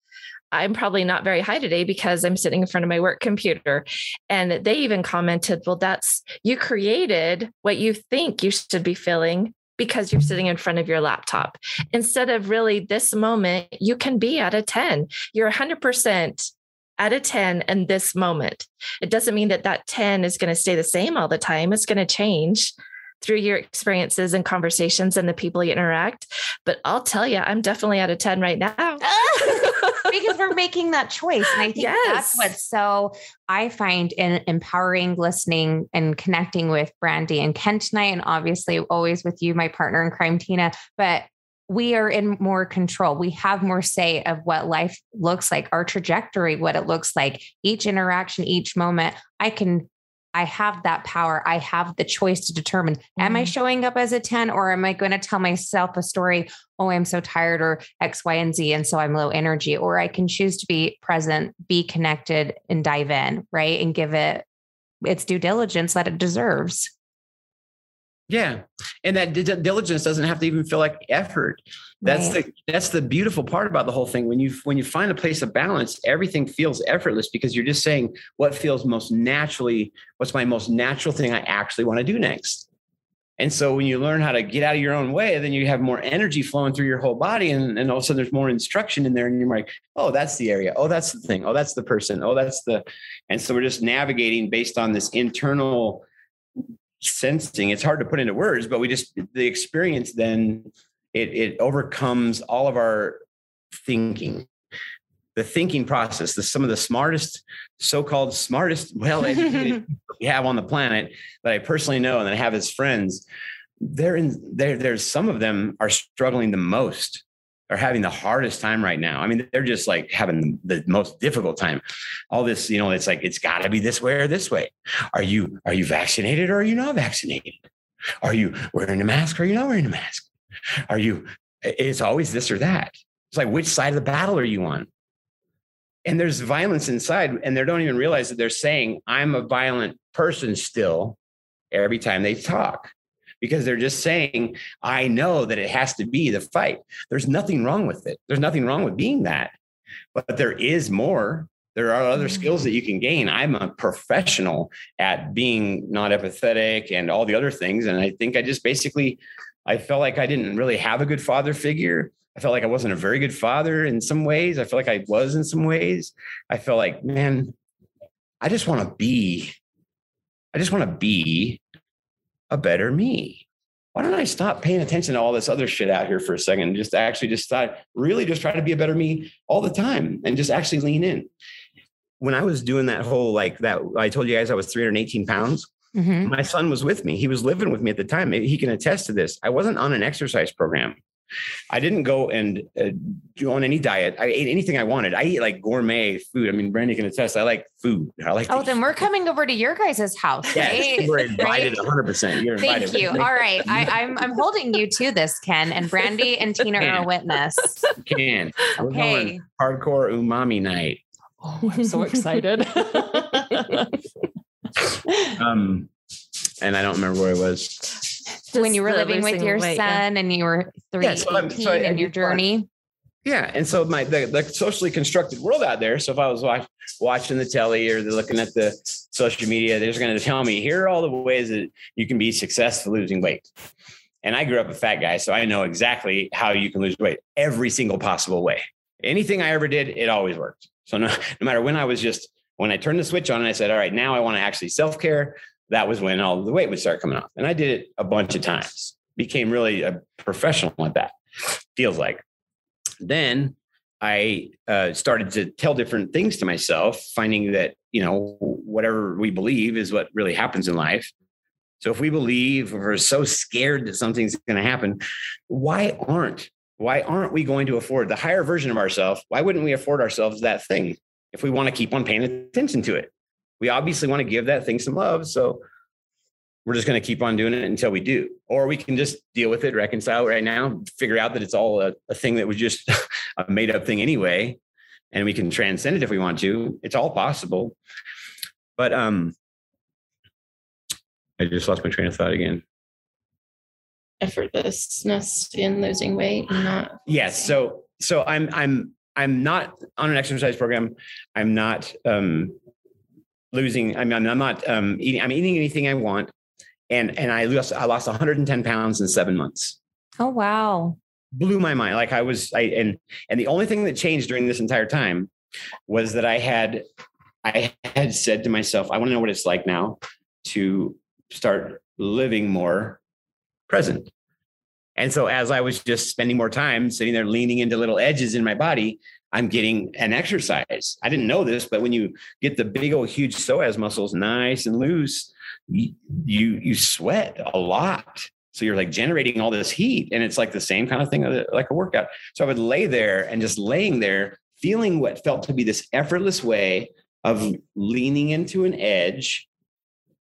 I'm probably not very high today because I'm sitting in front of my work computer. And they even commented, well, that's you created what you think you should be feeling because you're sitting in front of your laptop. Instead of really this moment, you can be at a 10. You're 100% at a 10 in this moment. It doesn't mean that that 10 is going to stay the same all the time, it's going to change through your experiences and conversations and the people you interact. But I'll tell you, I'm definitely at a 10 right now. *laughs* because we're making that choice. And I think yes. that's what's so I find in empowering listening and connecting with Brandy and Ken tonight, and obviously always with you, my partner in crime, Tina. But we are in more control. We have more say of what life looks like, our trajectory, what it looks like, each interaction, each moment. I can I have that power. I have the choice to determine mm-hmm. am I mm-hmm. showing up as a 10 or am I going to tell myself a story? Oh, I'm so tired or X, Y, and Z. And so I'm low energy. Or I can choose to be present, be connected, and dive in, right? And give it its due diligence that it deserves. Yeah. And that diligence doesn't have to even feel like effort. That's right. the that's the beautiful part about the whole thing. When you when you find a place of balance, everything feels effortless because you're just saying what feels most naturally, what's my most natural thing I actually want to do next. And so when you learn how to get out of your own way, then you have more energy flowing through your whole body. And, and all of a sudden there's more instruction in there. And you're like, oh, that's the area. Oh, that's the thing. Oh, that's the person. Oh, that's the. And so we're just navigating based on this internal sensing. It's hard to put into words, but we just, the experience then, it, it overcomes all of our thinking the thinking process, the some of the smartest, so-called smartest, well-educated *laughs* we have on the planet that I personally know and that I have as friends, they're in there. There's some of them are struggling the most, are having the hardest time right now. I mean, they're just like having the, most difficult time. All this, you know, it's like it's got to be this way or this way. Are you are you vaccinated or are you not vaccinated? Are you wearing a mask or are you not wearing a mask? Are you? It's always this or that. It's like which side of the battle are you on? and there's violence inside and they don't even realize that they're saying i'm a violent person still every time they talk because they're just saying i know that it has to be the fight. There's nothing wrong with it. There's nothing wrong with being that. But there is more. There are other mm. skills that you can gain. I'm a professional at being not empathetic and all the other things and i think i just basically i felt like i didn't really have a good father figure. I felt like I wasn't a very good father in some ways. I feel like I was in some ways. I felt like, man, I just want to be, I just want to be a better me. Why don't I stop paying attention to all this other shit out here for a second and just actually just start really just try to be a better me all the time and just actually lean in. When I was doing that whole like that, I told you guys I was 318 pounds. Mm-hmm. My son was with me. He was living with me at the time. He can attest to this. I wasn't on an exercise program. I didn't go and uh, go on any diet. I ate anything I wanted. I eat like gourmet food. I mean, Brandy can attest. I like food. I like. Oh, then we're coming over to your guys' house. Right? We're invited 100. percent You're invited. Thank you. All right, I, am I'm, I'm holding you to this, Ken, and Brandy and *laughs* Tina are a witness. can okay. hardcore umami night. Oh, I'm so *laughs* excited. um, and I don't remember where I was when you were living with your weight, son yeah. and you were three yeah, so so in your journey. Yeah, and so my the, the, socially constructed world out there. So if I was watch, watching the telly or they're looking at the social media, they're just going to tell me here are all the ways that you can be successful losing weight. And I grew up a fat guy, so I know exactly how you can lose weight every single possible way. Anything I ever did, it always worked. So no, no matter when I was just when I turned the switch on and I said, all right, now I want to actually self care that was when all the weight would start coming off. And I did it a bunch of times, became really a professional at that, feels like. Then I uh, started to tell different things to myself, finding that, you know, whatever we believe is what really happens in life. So if we believe we're so scared that something's going to happen, why aren't why aren't we going to afford the higher version of ourselves? Why wouldn't we afford ourselves that thing if we want to keep on paying attention to it? We obviously want to give that thing some love. So we're just going to keep on doing it until we do. Or we can just deal with it, reconcile it right now, figure out that it's all a, a thing that was just *laughs* a made up thing anyway. And we can transcend it if we want to. It's all possible. But um I just lost my train of thought again. Effortlessness in losing weight and not yes. So so I'm I'm I'm not on an exercise program. I'm not um losing. I mean, I'm not um, eating. I'm eating anything I want, and and I lost I lost 110 pounds in seven months. Oh wow! Blew my mind. Like I was, I and and the only thing that changed during this entire time was that I had I had said to myself, I want to know what it's like now to start living more present. And so as I was just spending more time sitting there leaning into little edges in my body, I'm getting an exercise. I didn't know this, but when you get the big old huge psoas muscles nice and loose, you you, sweat a lot. So you're like generating all this heat, and it's like the same kind of thing like a workout. So I would lay there and just laying there, feeling what felt to be this effortless way of leaning into an edge.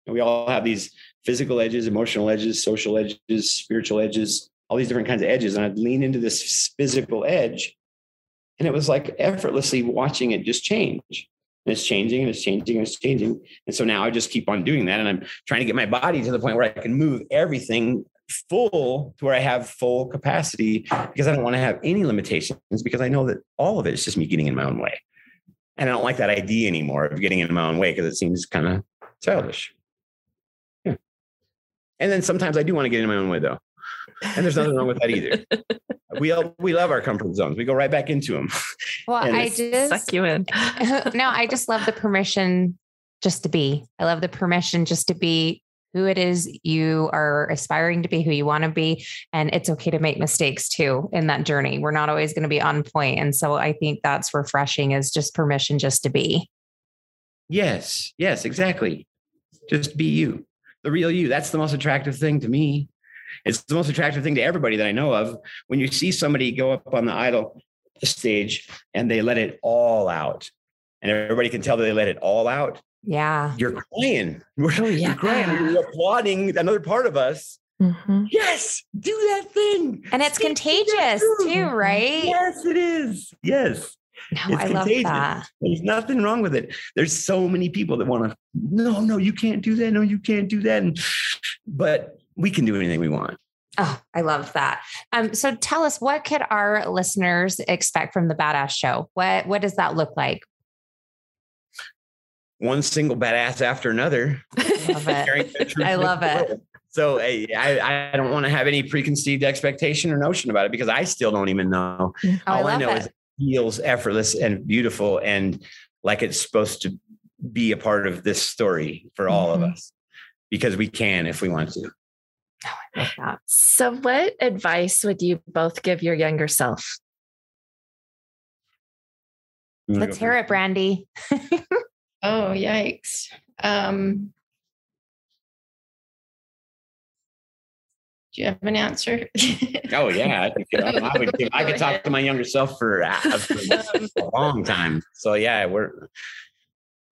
And we all have these physical edges, emotional edges, social edges, spiritual edges, all these different kinds of edges. And I'd lean into this physical edge and it was like effortlessly watching it just change. And it's changing and it's changing and it's changing. And so now I just keep on doing that. And I'm trying to get my body to the point where I can move everything full to where I have full capacity because I don't want to have any limitations because I know that all of it is just me getting in my own way. And I don't like that idea anymore of getting in my own way because it seems kind of childish. Yeah. And then sometimes I do want to get in my own way though. And there's nothing wrong with that either. *laughs* We we love our comfort zones. We go right back into them. *laughs* Well, I just suck you in. *laughs* *laughs* no, I just love the permission just to be. I love the permission just to be who it is you are aspiring to be, who you want to be. And it's okay to make mistakes too in that journey. We're not always going to be on. And so I think that's refreshing is just permission just to be. Yes. Yes, exactly. Just be you, the real you. That's the most attractive thing to me. It's the most attractive thing to everybody that I know of. When you see somebody go up on the idol stage and they let it all out, and everybody can tell that they let it all out, yeah. You're crying. We're, oh, *laughs* yeah. You're crying. You're applauding another part of us. Mm-hmm. Yes, do that thing. And it's contagious too, right? Yes, it is. Yes. No, it's I love that. There's nothing wrong with it. There's so many people that want to, no, no, you can't do that. No, you can't do that. And, but we can do anything we want. Oh, I love that. Um, so tell us, what could our listeners expect from the Badass Show? What what does that look like? one single badass after another. Love I love it. *laughs* So I, I don't want to have any preconceived expectation or notion about it because I still don't even know. Oh, All I, I know it. is it feels effortless and beautiful and like it's supposed to be a part of this story for all mm-hmm. of us because we can if we want to. Oh, so, what advice would you both give your younger self? Let's hear it, Brandy. *laughs* Oh, yikes. Um, do you have an answer? *laughs* oh yeah, I, think, I would. I could talk to my younger self for, uh, for a *laughs* long time. So yeah, we're.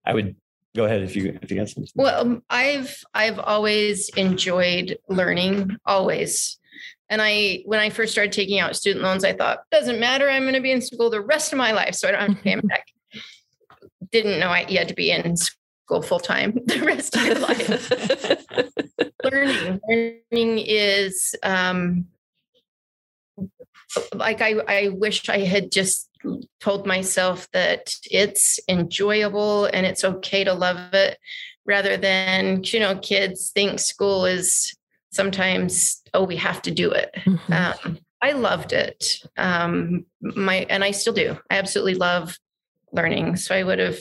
I would go ahead if you if you got something. Well, um, I've I've always enjoyed learning, always. And I, when I first started taking out student loans, I thought, doesn't matter. I'm going to be in school the rest of my life, so I don't have to pay them *laughs* back didn't know I, you had to be in school full time *laughs* the rest of your life. *laughs* learning, learning is um, like I, I wish I had just told myself that it's enjoyable and it's okay to love it rather than you know kids think school is sometimes oh we have to do it mm-hmm. um, i loved it um, my and i still do i absolutely love learning. So I would have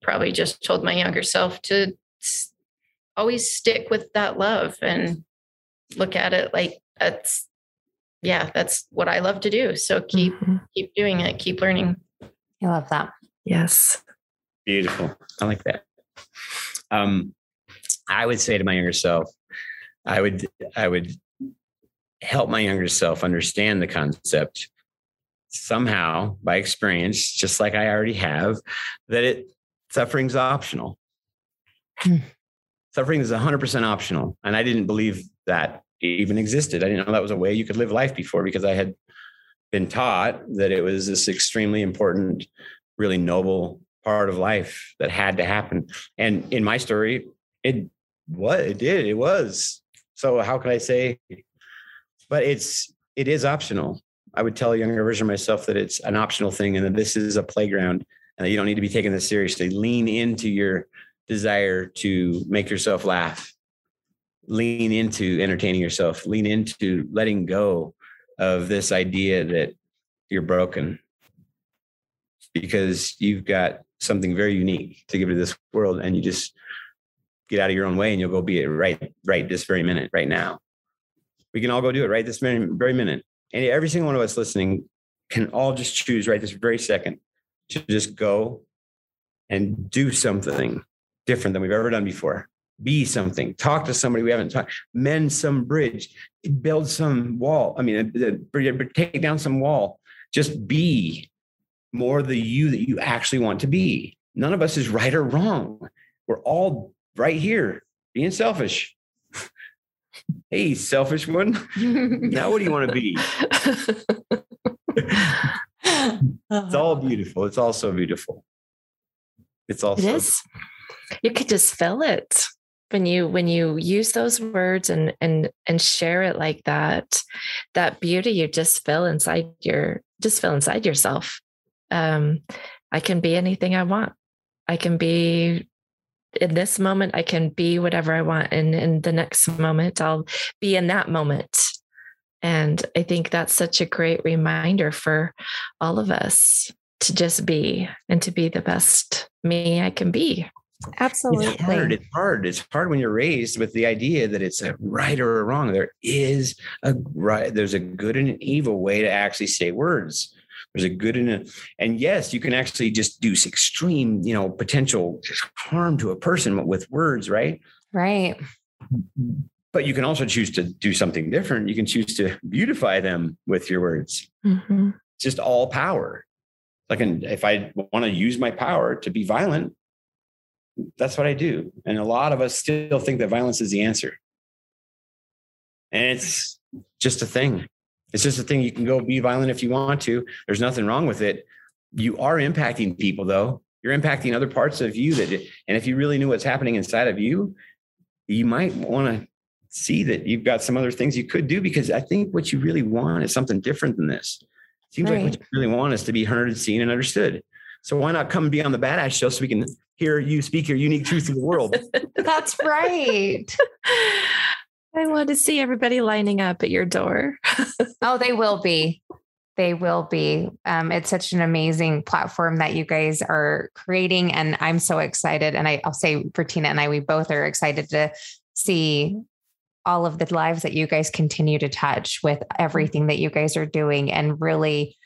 probably just told my younger self to always stick with that love and look at it like that's yeah, that's what I love to do. So keep mm-hmm. keep doing it, keep learning. I love that. Yes. Beautiful. I like that. Um I would say to my younger self, I would I would help my younger self understand the concept somehow by experience, just like I already have, that it suffering's optional. Hmm. Suffering is 100% optional. And I didn't believe that even existed. I didn't know that was a way you could live life before because I had been taught that it was this extremely important, really noble part of life that had to happen. And in my story, it what it did, it was. So how could I say but it's it is optional. I would tell a younger version of myself that it's an optional thing and that this is a playground and that you don't need to be taking this seriously. Lean into your desire to make yourself laugh. Lean into entertaining yourself. Lean into letting go of this idea that you're broken because you've got something very unique to give to this world and you just get out of your own way and you'll go be it right right this very minute right now we can all go do it right this very very minute and every single one of us listening can all just choose right this very second to just go and do something different than we've ever done before. Be something, talk to somebody we haven't talked, mend some bridge, build some wall. I mean, take down some wall. Just be more the you that you actually want to be. None of us is right or wrong. We're all right here being selfish *laughs* hey, selfish one. *laughs* now, what do you want to be? it's all beautiful. It's all so beautiful. It's all. It is. You could just feel it when you when you use those words and and and share it like that. That beauty you just feel inside your just feel inside yourself. Um, I can be anything I want. I can be in this moment I can be whatever I want. And in the next moment, I'll be in that moment. And I think that's such a great reminder for all of us to just be and to be the best me I can be. Absolutely. It's hard. It's hard. It's hard when you're raised with the idea that it's a right or a wrong. There is a right, there's a good and an evil way to actually say words. There's a good and a, and yes, you can actually just do extreme, you know, potential harm to a person with words, right? Right. But you can also choose to do something different. You can choose to beautify them with your words. Mm-hmm. Just all power. Like, if I want to use my power to be violent, that's what I do. And a lot of us still think that violence is the answer. And it's just a thing. It's just a thing. You can go be violent if you want to. There's nothing wrong with it. You are impacting people, though. You're impacting other parts of you that, and if you really knew what's happening inside of you, you might want to see that you've got some other things you could do because I think what you really want is something different than this. Seems right. like what you really want is to be heard, and seen, and understood. So why not come be on the badass show so we can hear you speak your unique truth to the world? *laughs* That's right. *laughs* I want to see everybody lining up at your door. *laughs* oh, they will be. They will be. Um, it's such an amazing platform that you guys are creating. And I'm so excited. And I, I'll say for Tina and I, we both are excited to see all of the lives that you guys continue to touch with everything that you guys are doing and really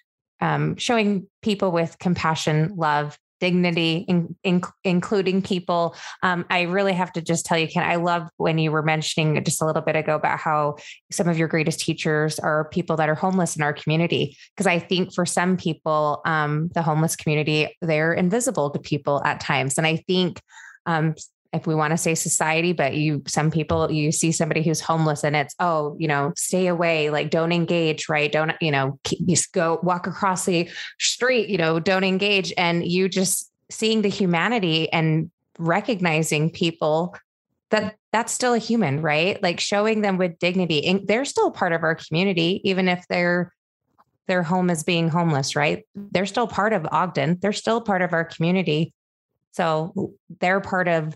um, showing people with compassion, love, dignity, in, in, including people. Um, I really have to just tell you, Ken, I love when you were mentioning just a little bit ago about how some of your greatest teachers are people that are homeless in our community. Because I think for some people, um, the homeless community, they're invisible to people at times. And I think um, if we want to say society, but you, some people, you see somebody who's homeless and it's, oh, you know, stay away, like don't engage, right? Don't, you know, just go walk across the street, you know, don't engage. And you just seeing the humanity and recognizing people that that's still a human, right? Like showing them with dignity. And they're still part of our community, even if they're their home is being homeless, right? They're still part of Ogden. They're still part of our community. So they're part of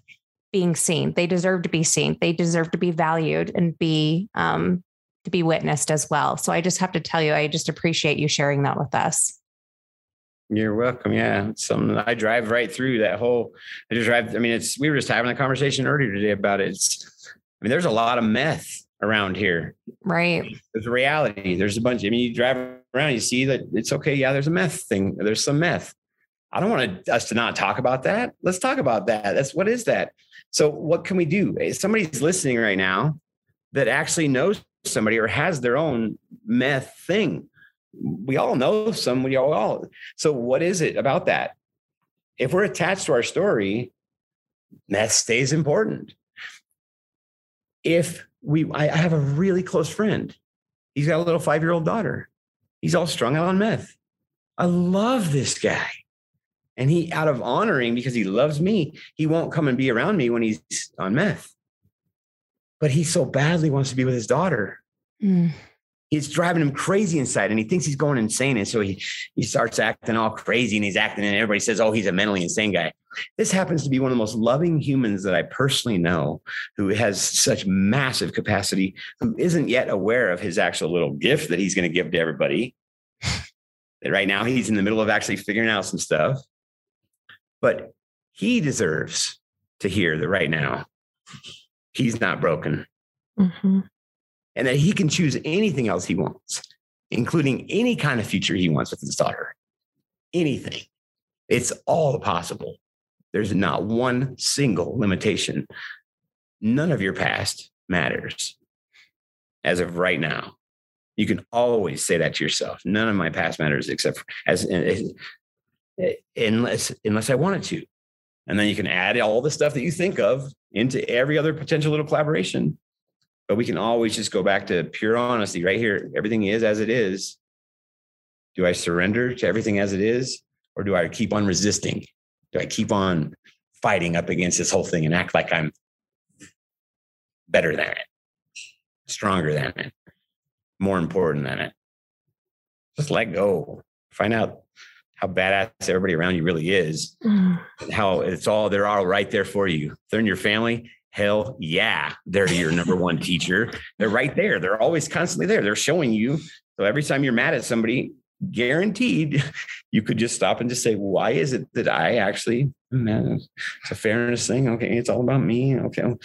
being seen. They deserve to be seen. They deserve to be valued and be um, to be witnessed as well. So I just have to tell you, I just appreciate you sharing that with us. You're welcome. Yeah, some I drive right through that whole. I just drive. I mean, it's we were just having a conversation earlier today about it. It's. I mean, there's a lot of meth around here. Right. There's a reality. There's a bunch. I mean, you drive around, you see that it's okay. Yeah, there's a meth thing. There's some meth. I don't want us to not talk about that. Let's talk about that. That's what is that? So, what can we do? Somebody's listening right now that actually knows somebody or has their own meth thing. We all know some, we all. So, what is it about that? If we're attached to our story, that stays important. If we, I have a really close friend. He's got a little five year old daughter. He's all strung out on meth. I love this guy. And he, out of honoring, because he loves me, he won't come and be around me when he's on meth. But he so badly wants to be with his daughter. Mm. It's driving him crazy inside, and he thinks he's going insane. And so he he starts acting all crazy, and he's acting, and everybody says, "Oh, he's a mentally insane guy." This happens to be one of the most loving humans that I personally know, who has such massive capacity, who isn't yet aware of his actual little gift that he's going to give to everybody. *laughs* that right now he's in the middle of actually figuring out some stuff but he deserves to hear that right now he's not broken. Mm-hmm. And that he can choose anything else he wants, including any kind of future he wants with his daughter. Anything. It's all possible. There's not one single limitation. None of your past matters as of right now. You can always say that to yourself. None of my past matters except for, as, as Eh, unless unless I wanted to. And then you can add all the stuff that you think of into every other potential little collaboration. But we can always just go back to pure honesty right here. Everything is as it is. Do I surrender to everything as it is? Or do I keep on resisting? Do I keep on fighting up against this whole thing and act like I'm better than it, stronger than it, more important than it? Just let go. Find out how badass everybody around you really is, mm. how it's all they're all right there for you. They're in your family. Hell yeah, they're your number one *laughs* teacher. They're right there. They're always constantly there. They're showing you. So every time you're mad at somebody, guaranteed *laughs* you could just stop and just say, why is it that I actually, man, it's a fairness thing. Okay. It's all about me. Okay. And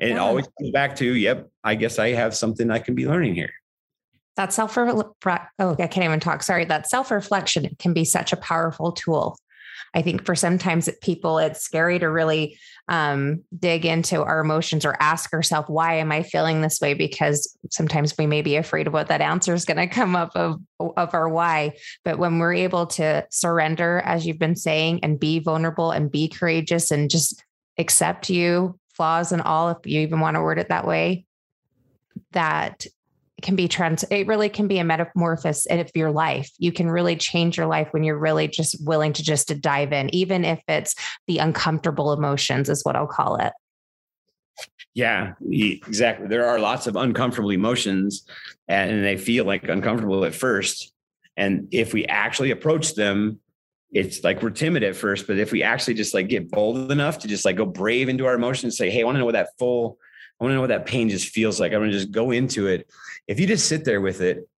it always comes back to, yep, I guess I have something I can be learning here. That self oh, I can't even talk. Sorry. That self reflection can be such a powerful tool. I think for sometimes people, it's scary to really um, dig into our emotions or ask ourselves, why am I feeling this way? Because sometimes we may be afraid of what that answer is going to come up of, of our why. But when we're able to surrender, as you've been saying, and be vulnerable and be courageous and just accept you, flaws and all, if you even want to word it that way, that can be trans it really can be a metamorphosis of your life. You can really change your life when you're really just willing to just to dive in even if it's the uncomfortable emotions is what i'll call it. Yeah exactly. There are lots of uncomfortable emotions and they feel like uncomfortable at first and if we actually approach them it's like we're timid at first but if we actually just like get bold enough to just like go brave into our emotions say hey i want to know what that full I want to know what that pain just feels like. I'm going to just go into it. If you just sit there with it,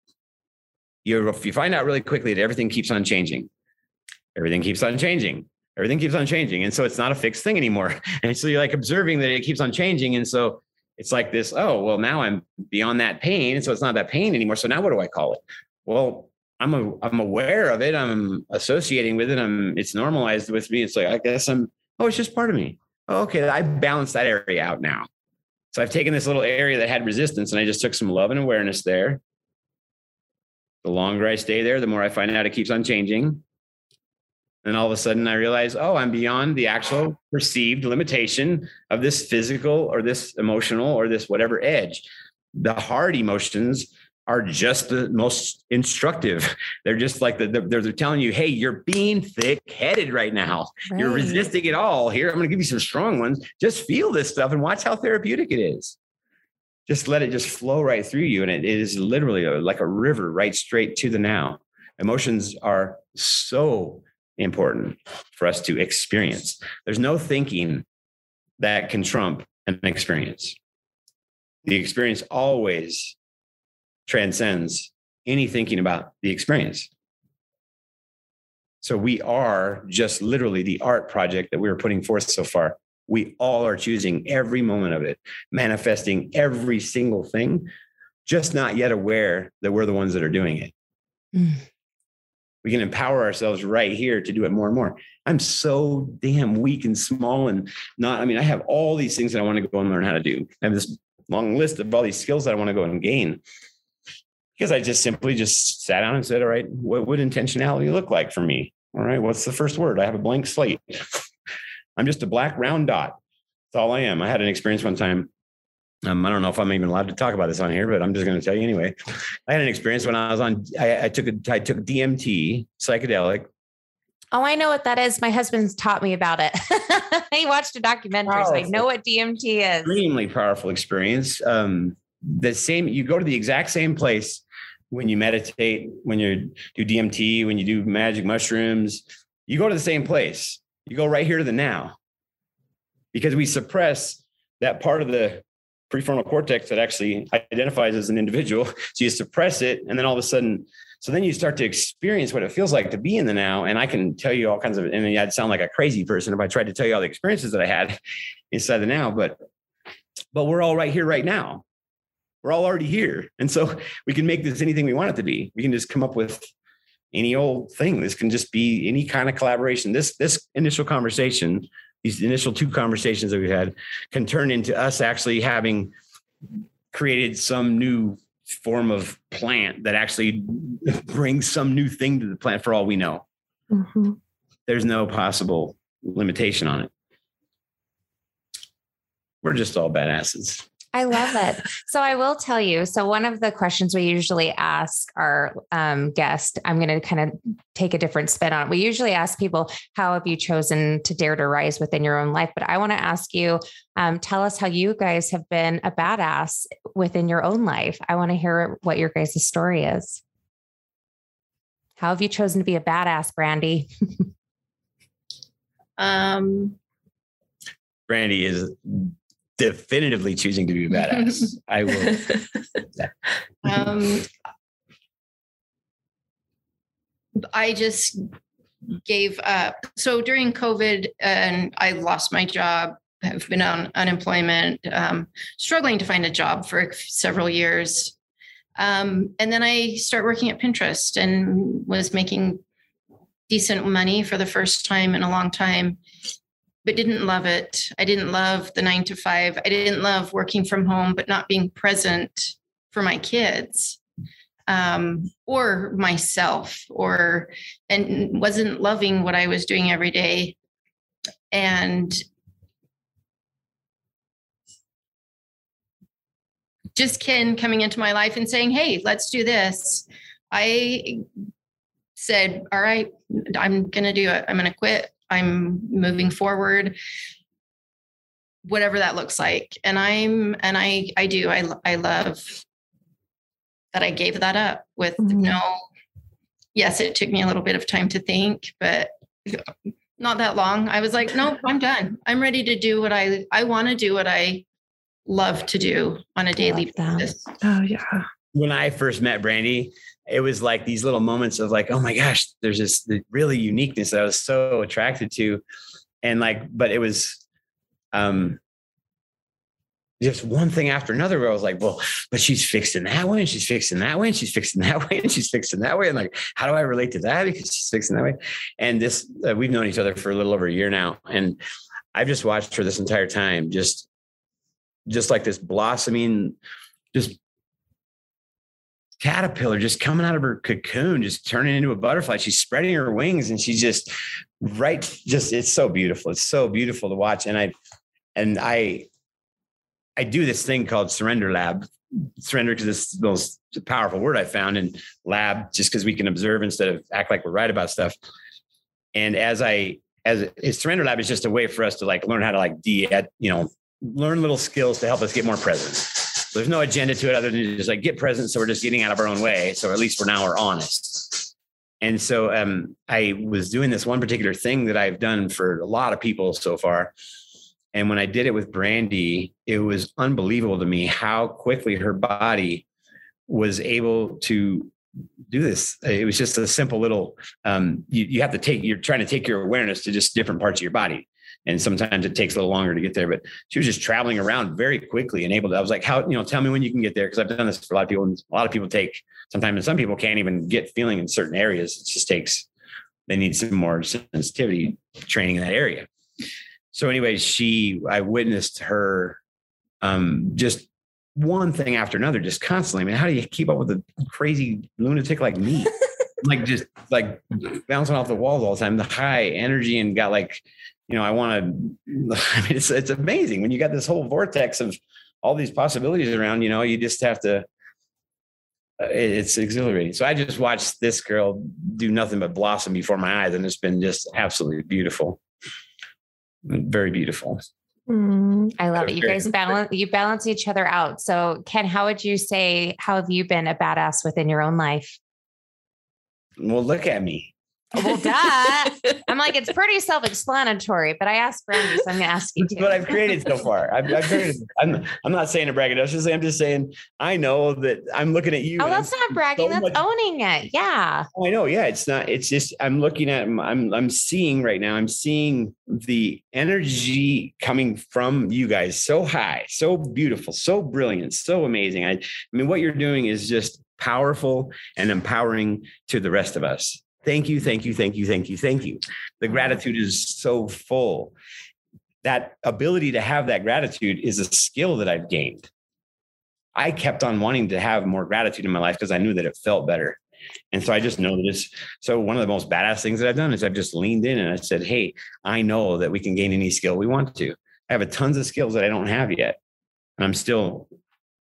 you you find out really quickly that everything keeps on changing. Everything keeps on changing. Everything keeps on changing. And so it's not a fixed thing anymore. *laughs* And so you're like observing that it keeps on changing. And so it's like this, oh, well, now I'm beyond that pain. And so it's not that pain anymore. So now what do I call it? Well, I'm a, I'm aware of it. I'm associating with it. I'm it's normalized with me. It's like I guess I'm oh, it's just part of me. Oh, okay, I balance that area out now. So I've taken this little area that had resistance and I just took some love and awareness there. The longer I stay there, the more I find out it keeps on changing. And all of a sudden I realize, oh, I'm beyond the actual perceived limitation of this physical or this emotional or this whatever edge. The hard emotions are just the most instructive. *laughs* They're just like the, they're, they're telling you, hey, you're being thick headed right now. Right. You're resisting it all. Here, I'm going to give you some strong ones. Just feel this stuff and watch how therapeutic it is. Just let it just flow right through you. And it, it is literally a, like a river right straight to the now. Emotions are so important for us to experience. There's no thinking that can trump an experience. The experience always transcends any thinking about the experience. So we are just literally the art project that we are putting forth so far. We all are choosing every moment of it, manifesting every single thing, just not yet aware that we're the ones that are doing it. Mm. We can empower ourselves right here to do it more and more. I'm so damn weak and small and not, I mean, I have all these things that I want to go and learn how to do. I have this long list of all these skills that I want to go and gain because I just simply just sat down and said, all right, what would intentionality look like for me? All right, what's the first word? I have a blank slate. *laughs* I'm just a black round dot. That's all I am. I had an experience one time. Um, I don't know if I'm even allowed to talk about this on here, but I'm just going to tell you anyway. I had an experience when I was on. I, I took a, I took DMT, psychedelic. Oh, I know what that is. My husband's taught me about it. *laughs* he watched a documentary, so I know what DMT is. Extremely powerful experience. Um, the same. You go to the exact same place when you meditate, when you do DMT, when you do magic mushrooms, you go to the same place. You go right here to the now. Because we suppress that part of the prefrontal cortex that actually identifies as an individual. *laughs* So you suppress it, and then all of a sudden, so then you start to experience what it feels like to be in the now. And I can tell you all kinds of, and I'd sound like a crazy person if I tried to tell you all the experiences that I had *laughs* inside the now, but but we're all right here right now we're all already here. And so *laughs* we can make this anything we want it to be. We can just come up with any old thing. This can just be any kind of collaboration. This this initial conversation, these initial two conversations that we had, can turn into us actually having created some new form of plant that actually *laughs* brings some new thing to the plant for all we know. Mm-hmm. There's no possible limitation on it. We're just all badasses. I love it. *laughs* So I will tell you. So one of the questions we usually ask our um, guest, I'm going to kind of take a different spin on it. We usually ask people, "How have you chosen to dare to rise within your own life?" But I want to ask you, um, tell us how you guys have been a badass within your own life. I want to hear what your guys' story is. How have you chosen to be a badass, Brandy? *laughs* um, Brandy is definitively choosing to be a badass. I will. *laughs* um, I just gave up. So during COVID, and I lost my job. I've been on unemployment, um, struggling to find a job for several years. Um, and then I started working at Pinterest and was making decent money for the first time in a long time, but didn't love it. I didn't love the nine to five. I didn't love working from home, but not being present for my kids um, or myself or and wasn't loving what I was doing every day. And just Ken coming into my life and saying, Hey, let's do this. I said, All right, I'm going to do it. I'm going to quit. I'm moving forward whatever that looks like and i'm and i i do i i love that I gave that up with mm-hmm. no, yes, it took me a little bit of time to think, but not that long. I was like, nope, I'm done. I'm ready to do what I, I want to do what I love to do on a daily basis. Oh yeah. When I first met Brandy, it was like these little moments of like, oh my gosh, there's this really uniqueness that I was so attracted to. And like, but it was, um, just one thing after another where I was like, well, but she's fixing that way and she's fixing that way and she's fixing that *laughs* way and she's fixing that way. And like, how do I relate to that? Because she's fixing that way. And this, uh, we've known each other for a little over a year now. And I've just watched her this entire time, just, just like this blossoming, just caterpillar just coming out of her cocoon, just turning into a butterfly. She's spreading her wings and she's just right. Just, it's so beautiful. It's so beautiful to watch. And I, and I, I do this thing called surrender lab. Surrender because it's the most powerful word I found, and lab just because we can observe instead of act like we're right about stuff. And as I as his surrender lab is just a way for us to like learn how to like de you know learn little skills to help us get more present. There's no agenda to it other than just like get present. So we're just getting out of our own way. So at least for now we're honest. And so um, I was doing this one particular thing that I've done for a lot of people so far, and when I did it with Brandy, it was unbelievable to me how quickly her body was able to do this. It was just a simple little, um, you, you have to take, you're trying to take your awareness to just different parts of your body. And sometimes it takes a little longer to get there, but she was just traveling around very quickly and able to, I was like, how, you know, tell me when you can get there. Cause I've done this for a lot of people and a lot of people take sometimes, and some people can't even get feeling in certain areas. It just takes, they need some more sensitivity training in that area so anyway, she I witnessed her um, just one thing after another, just constantly. I mean, how do you keep up with a crazy lunatic like me? *laughs* like just like bouncing off the walls all the time, the high energy and got like, you know, I want to, *laughs* I mean, it's, it's amazing when you got this whole vortex of all these possibilities around, you know, you just have to, uh, it's exhilarating. So I just watched this girl do nothing but blossom before my eyes and it's been just absolutely beautiful very beautiful. Mm, I love it. You guys balance you balance each other out. So Ken, how would you say how have you been a badass within your own life? Well, look at me. Well, *laughs* duh. I'm like, it's pretty self-explanatory, but I asked Brandy, so I'm gonna ask you. what I've created so far. I've, I've created, I'm, I'm not saying a braggadociously. I'm just saying I know that I'm looking at you. Oh, that's not bragging. So that's much, owning it. Yeah. I know. Yeah, it's not. It's just I'm looking at. I'm I'm seeing right now. I'm seeing the energy coming from you guys so high, so beautiful, so brilliant, so amazing. I, I mean, what you're doing is just powerful and empowering to the rest of us. Thank you, thank you, thank you, thank you, thank you. The gratitude is so full. That ability to have that gratitude is a skill that I've gained. I kept on wanting to have more gratitude in my life because I knew that it felt better. And so I just know that it's so one of the most badass things that I've done is I've just leaned in and I said, Hey, I know that we can gain any skill we want to. I have a tons of skills that I don't have yet. And I'm still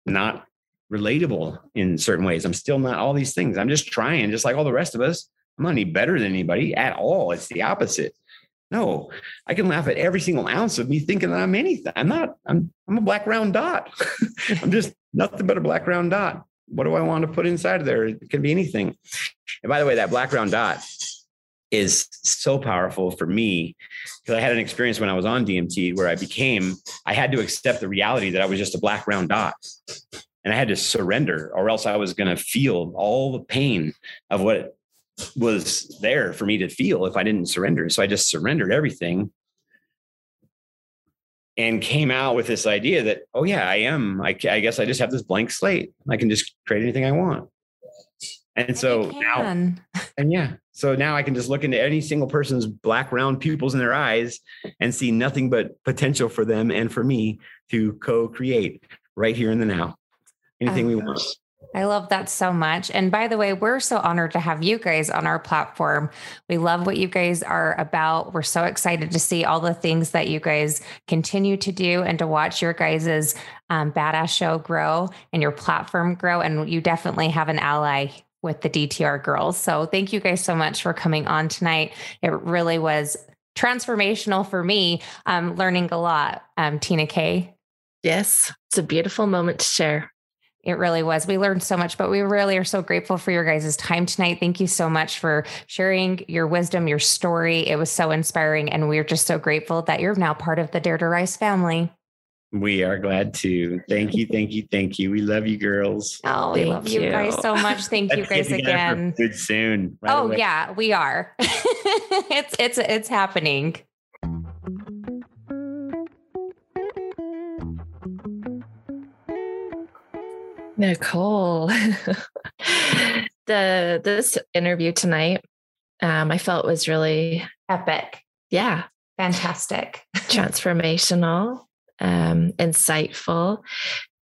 not relatable in certain ways. I'm still not all these things. I'm just trying, just like all the rest of us. I'm not any better than anybody at all. It's the opposite. No, I can laugh at every single ounce of me thinking that I'm anything. I'm not. I'm I'm a black round dot. *laughs* I'm just nothing but a black round dot. what do I want to put inside of there? It can be anything. And by the way, that black round dot is so powerful for me because I had an experience when I was on DMT where I became, I had to accept the reality that I was just a black round dot. And I had to surrender, or else I was going to feel all the pain of what was there for me to feel if I didn't surrender. So I just surrendered everything and came out with this idea that, oh, yeah, I am. I, I guess I just have this blank slate. I can just create anything I want. And so now, *laughs* and yeah, so now I can just look into any single person's black round pupils in their eyes and see nothing but potential for them and for me to co create right here in the now. Anything oh, we want. I love that so much. And by the way, we're so honored to have you guys on our platform. We love what you guys are about. We're so excited to see all the things that you guys continue to do and to watch your guys's um, badass show grow and your platform grow. And you definitely have an ally with the DTR girls. So thank you guys so much for coming on tonight. It really was transformational for me, um, learning a lot. Um, Tina K. Yes, it's a beautiful moment to share. It really was. We learned so much, but we really are so grateful for your guys' time tonight. Thank you so much for sharing your wisdom, your story. It was so inspiring. And we're just so grateful that you're now part of the Dare to Rise family. We are glad to. Thank you, thank you, thank you. We love you, girls. *laughs* Oh, we love you. you. guys so much. *laughs* Thank you guys again. Good soon. Right oh away. yeah, we are. *laughs* it's it's it's happening. Nicole, *laughs* the this interview tonight, um, I felt was really epic. Yeah, fantastic, *laughs* transformational, um, insightful,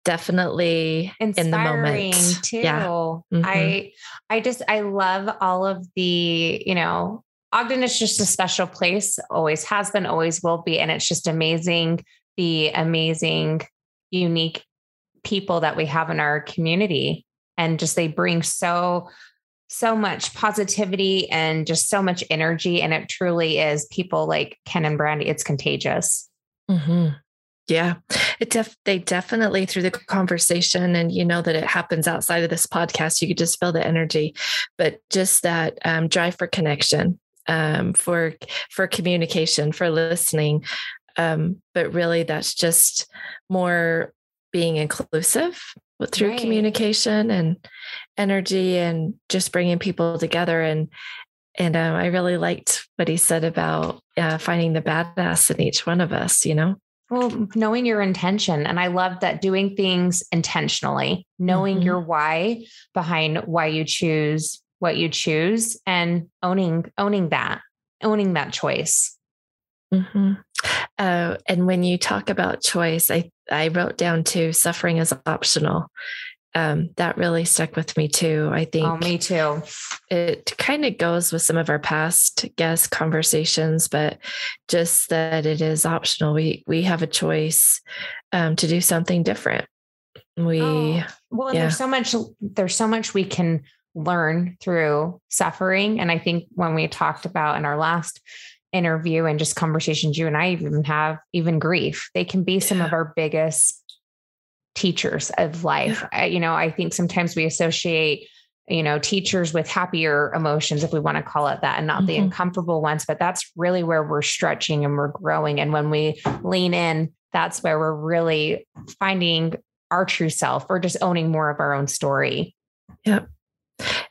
definitely Inspiring in the moment too. Yeah. Mm-hmm. I I just I love all of the you know Ogden is just a special place, always has been, always will be, and it's just amazing the amazing unique people that we have in our community. And just they bring so so much positivity and just so much energy. And it truly is people like ken and brandy it's contagious. Mm-hmm. yeah. It def- they definitely through the conversation and you know that it happens outside of this podcast you could just feel the energy. But just that um, drive for connection um, for for communication for listening um, but really that's just more being inclusive through right. communication and energy and just bringing people together and and um, i really liked what he said about uh, finding the badass in each one of us you know well knowing your intention and i love that doing things intentionally knowing mm-hmm. your why behind why you choose what you choose and owning owning that owning that choice mm-hmm. uh, and when you talk about choice i I wrote down too suffering is optional. Um, that really stuck with me too. I think. Oh, me too. It kind of goes with some of our past guest conversations, but just that it is optional. We we have a choice um, to do something different. We oh, well, yeah. there's so much. There's so much we can learn through suffering, and I think when we talked about in our last interview and just conversations you and I even have, even grief, they can be some yeah. of our biggest teachers of life. Yeah. I, you know, I think sometimes we associate you know teachers with happier emotions if we want to call it that and not mm-hmm. the uncomfortable ones but that's really where we're stretching and we're growing and when we lean in that's where we're really finding our true self or just owning more of our own story yep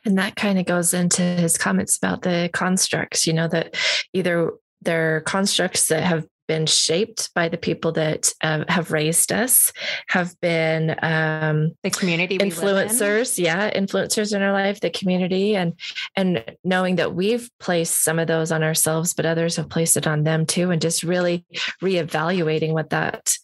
and that kind of goes into his comments about the constructs, you know, that either they're constructs that have been shaped by the people that uh, have raised us, have been um, the community influencers, yeah, influencers in our life, the community, and and knowing that we've placed some of those on ourselves, but others have placed it on them too, and just really reevaluating what that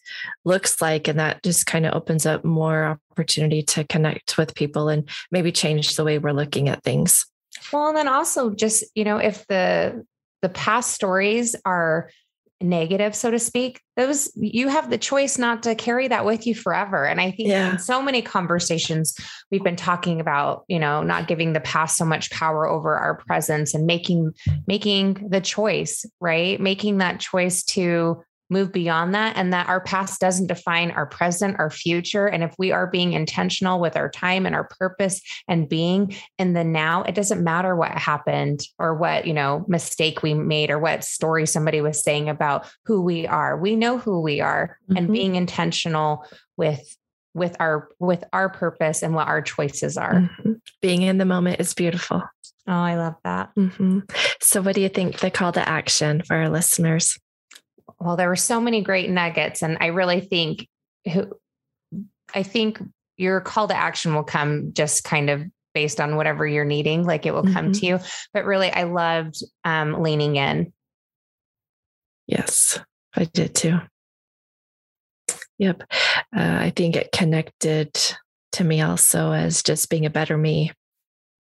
looks like, and that just kind of opens up more opportunity to connect with people and maybe change the way we're looking at things. Well, and then also just you know if the the past stories are negative, so to speak, those you have the choice not to carry that with you forever. And I think yeah. in so many conversations we've been talking about, you know, not giving the past so much power over our presence and making making the choice, right? Making that choice to move beyond that and that our past doesn't define our present, our future. And if we are being intentional with our time and our purpose and being in the now, it doesn't matter what happened or what, you know, mistake we made or what story somebody was saying about who we are. We know who we are mm-hmm. and being intentional with with our with our purpose and what our choices are. Mm-hmm. Being in the moment is beautiful. Oh, I love that. Mm-hmm. So, what do you think the call to action for our listeners? Well, there were so many great nuggets. And I really think who I think your call to action will come just kind of based on whatever you're needing, like it will mm-hmm. come to you. But really, I loved um, leaning in. Yes, I did too. Yep. Uh, I think it connected to me also as just being a better me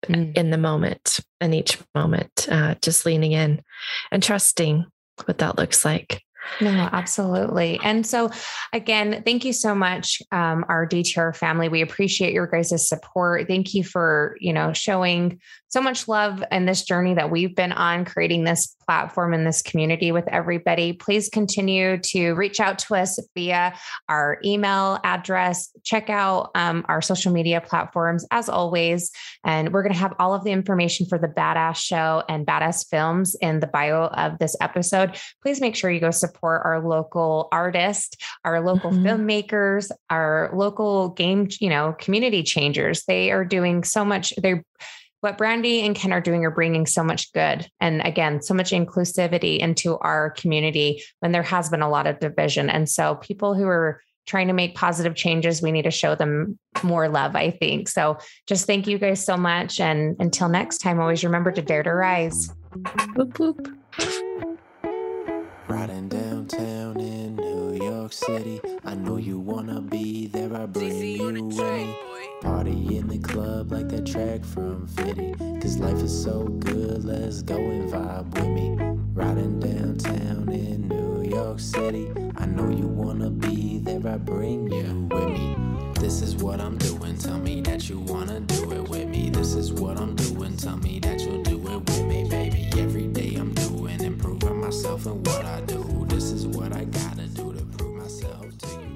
mm. in the moment, in each moment, uh, just leaning in and trusting what that looks like. No, absolutely. And so, again, thank you so much, um, our DTR family. We appreciate your guys' support. Thank you for, you know, showing so much love in this journey that we've been on, creating this platform in this community with everybody. Please continue to reach out to us via our email address. Check out um, our social media platforms as always. And we're going to have all of the information for the Badass Show and Badass Films in the bio of this episode. Please make sure you go support our local artists, our local mm-hmm. filmmakers, our local game, you know, community changers. They are doing so much. They're what Brandy and Ken are doing are bringing so much good. And again, so much inclusivity into our community when there has been a lot of division. And so people who are trying to make positive changes, we need to show them more love, I think. So just thank you guys so much. And until next time, always remember to dare to rise. Boop, boop. Riding downtown in New York City. I know you wanna be there. I bring you in. Party in the club like that track from Fitty. Cause life is so good, let's go and vibe with me. Riding downtown in New York City. I know you wanna be there, I bring you with me. This is what I'm doing, tell me that you wanna do it with me. This is what I'm doing, tell me that you'll do it with me, baby. Every day I'm doing, improving myself and what I do. This is what I gotta take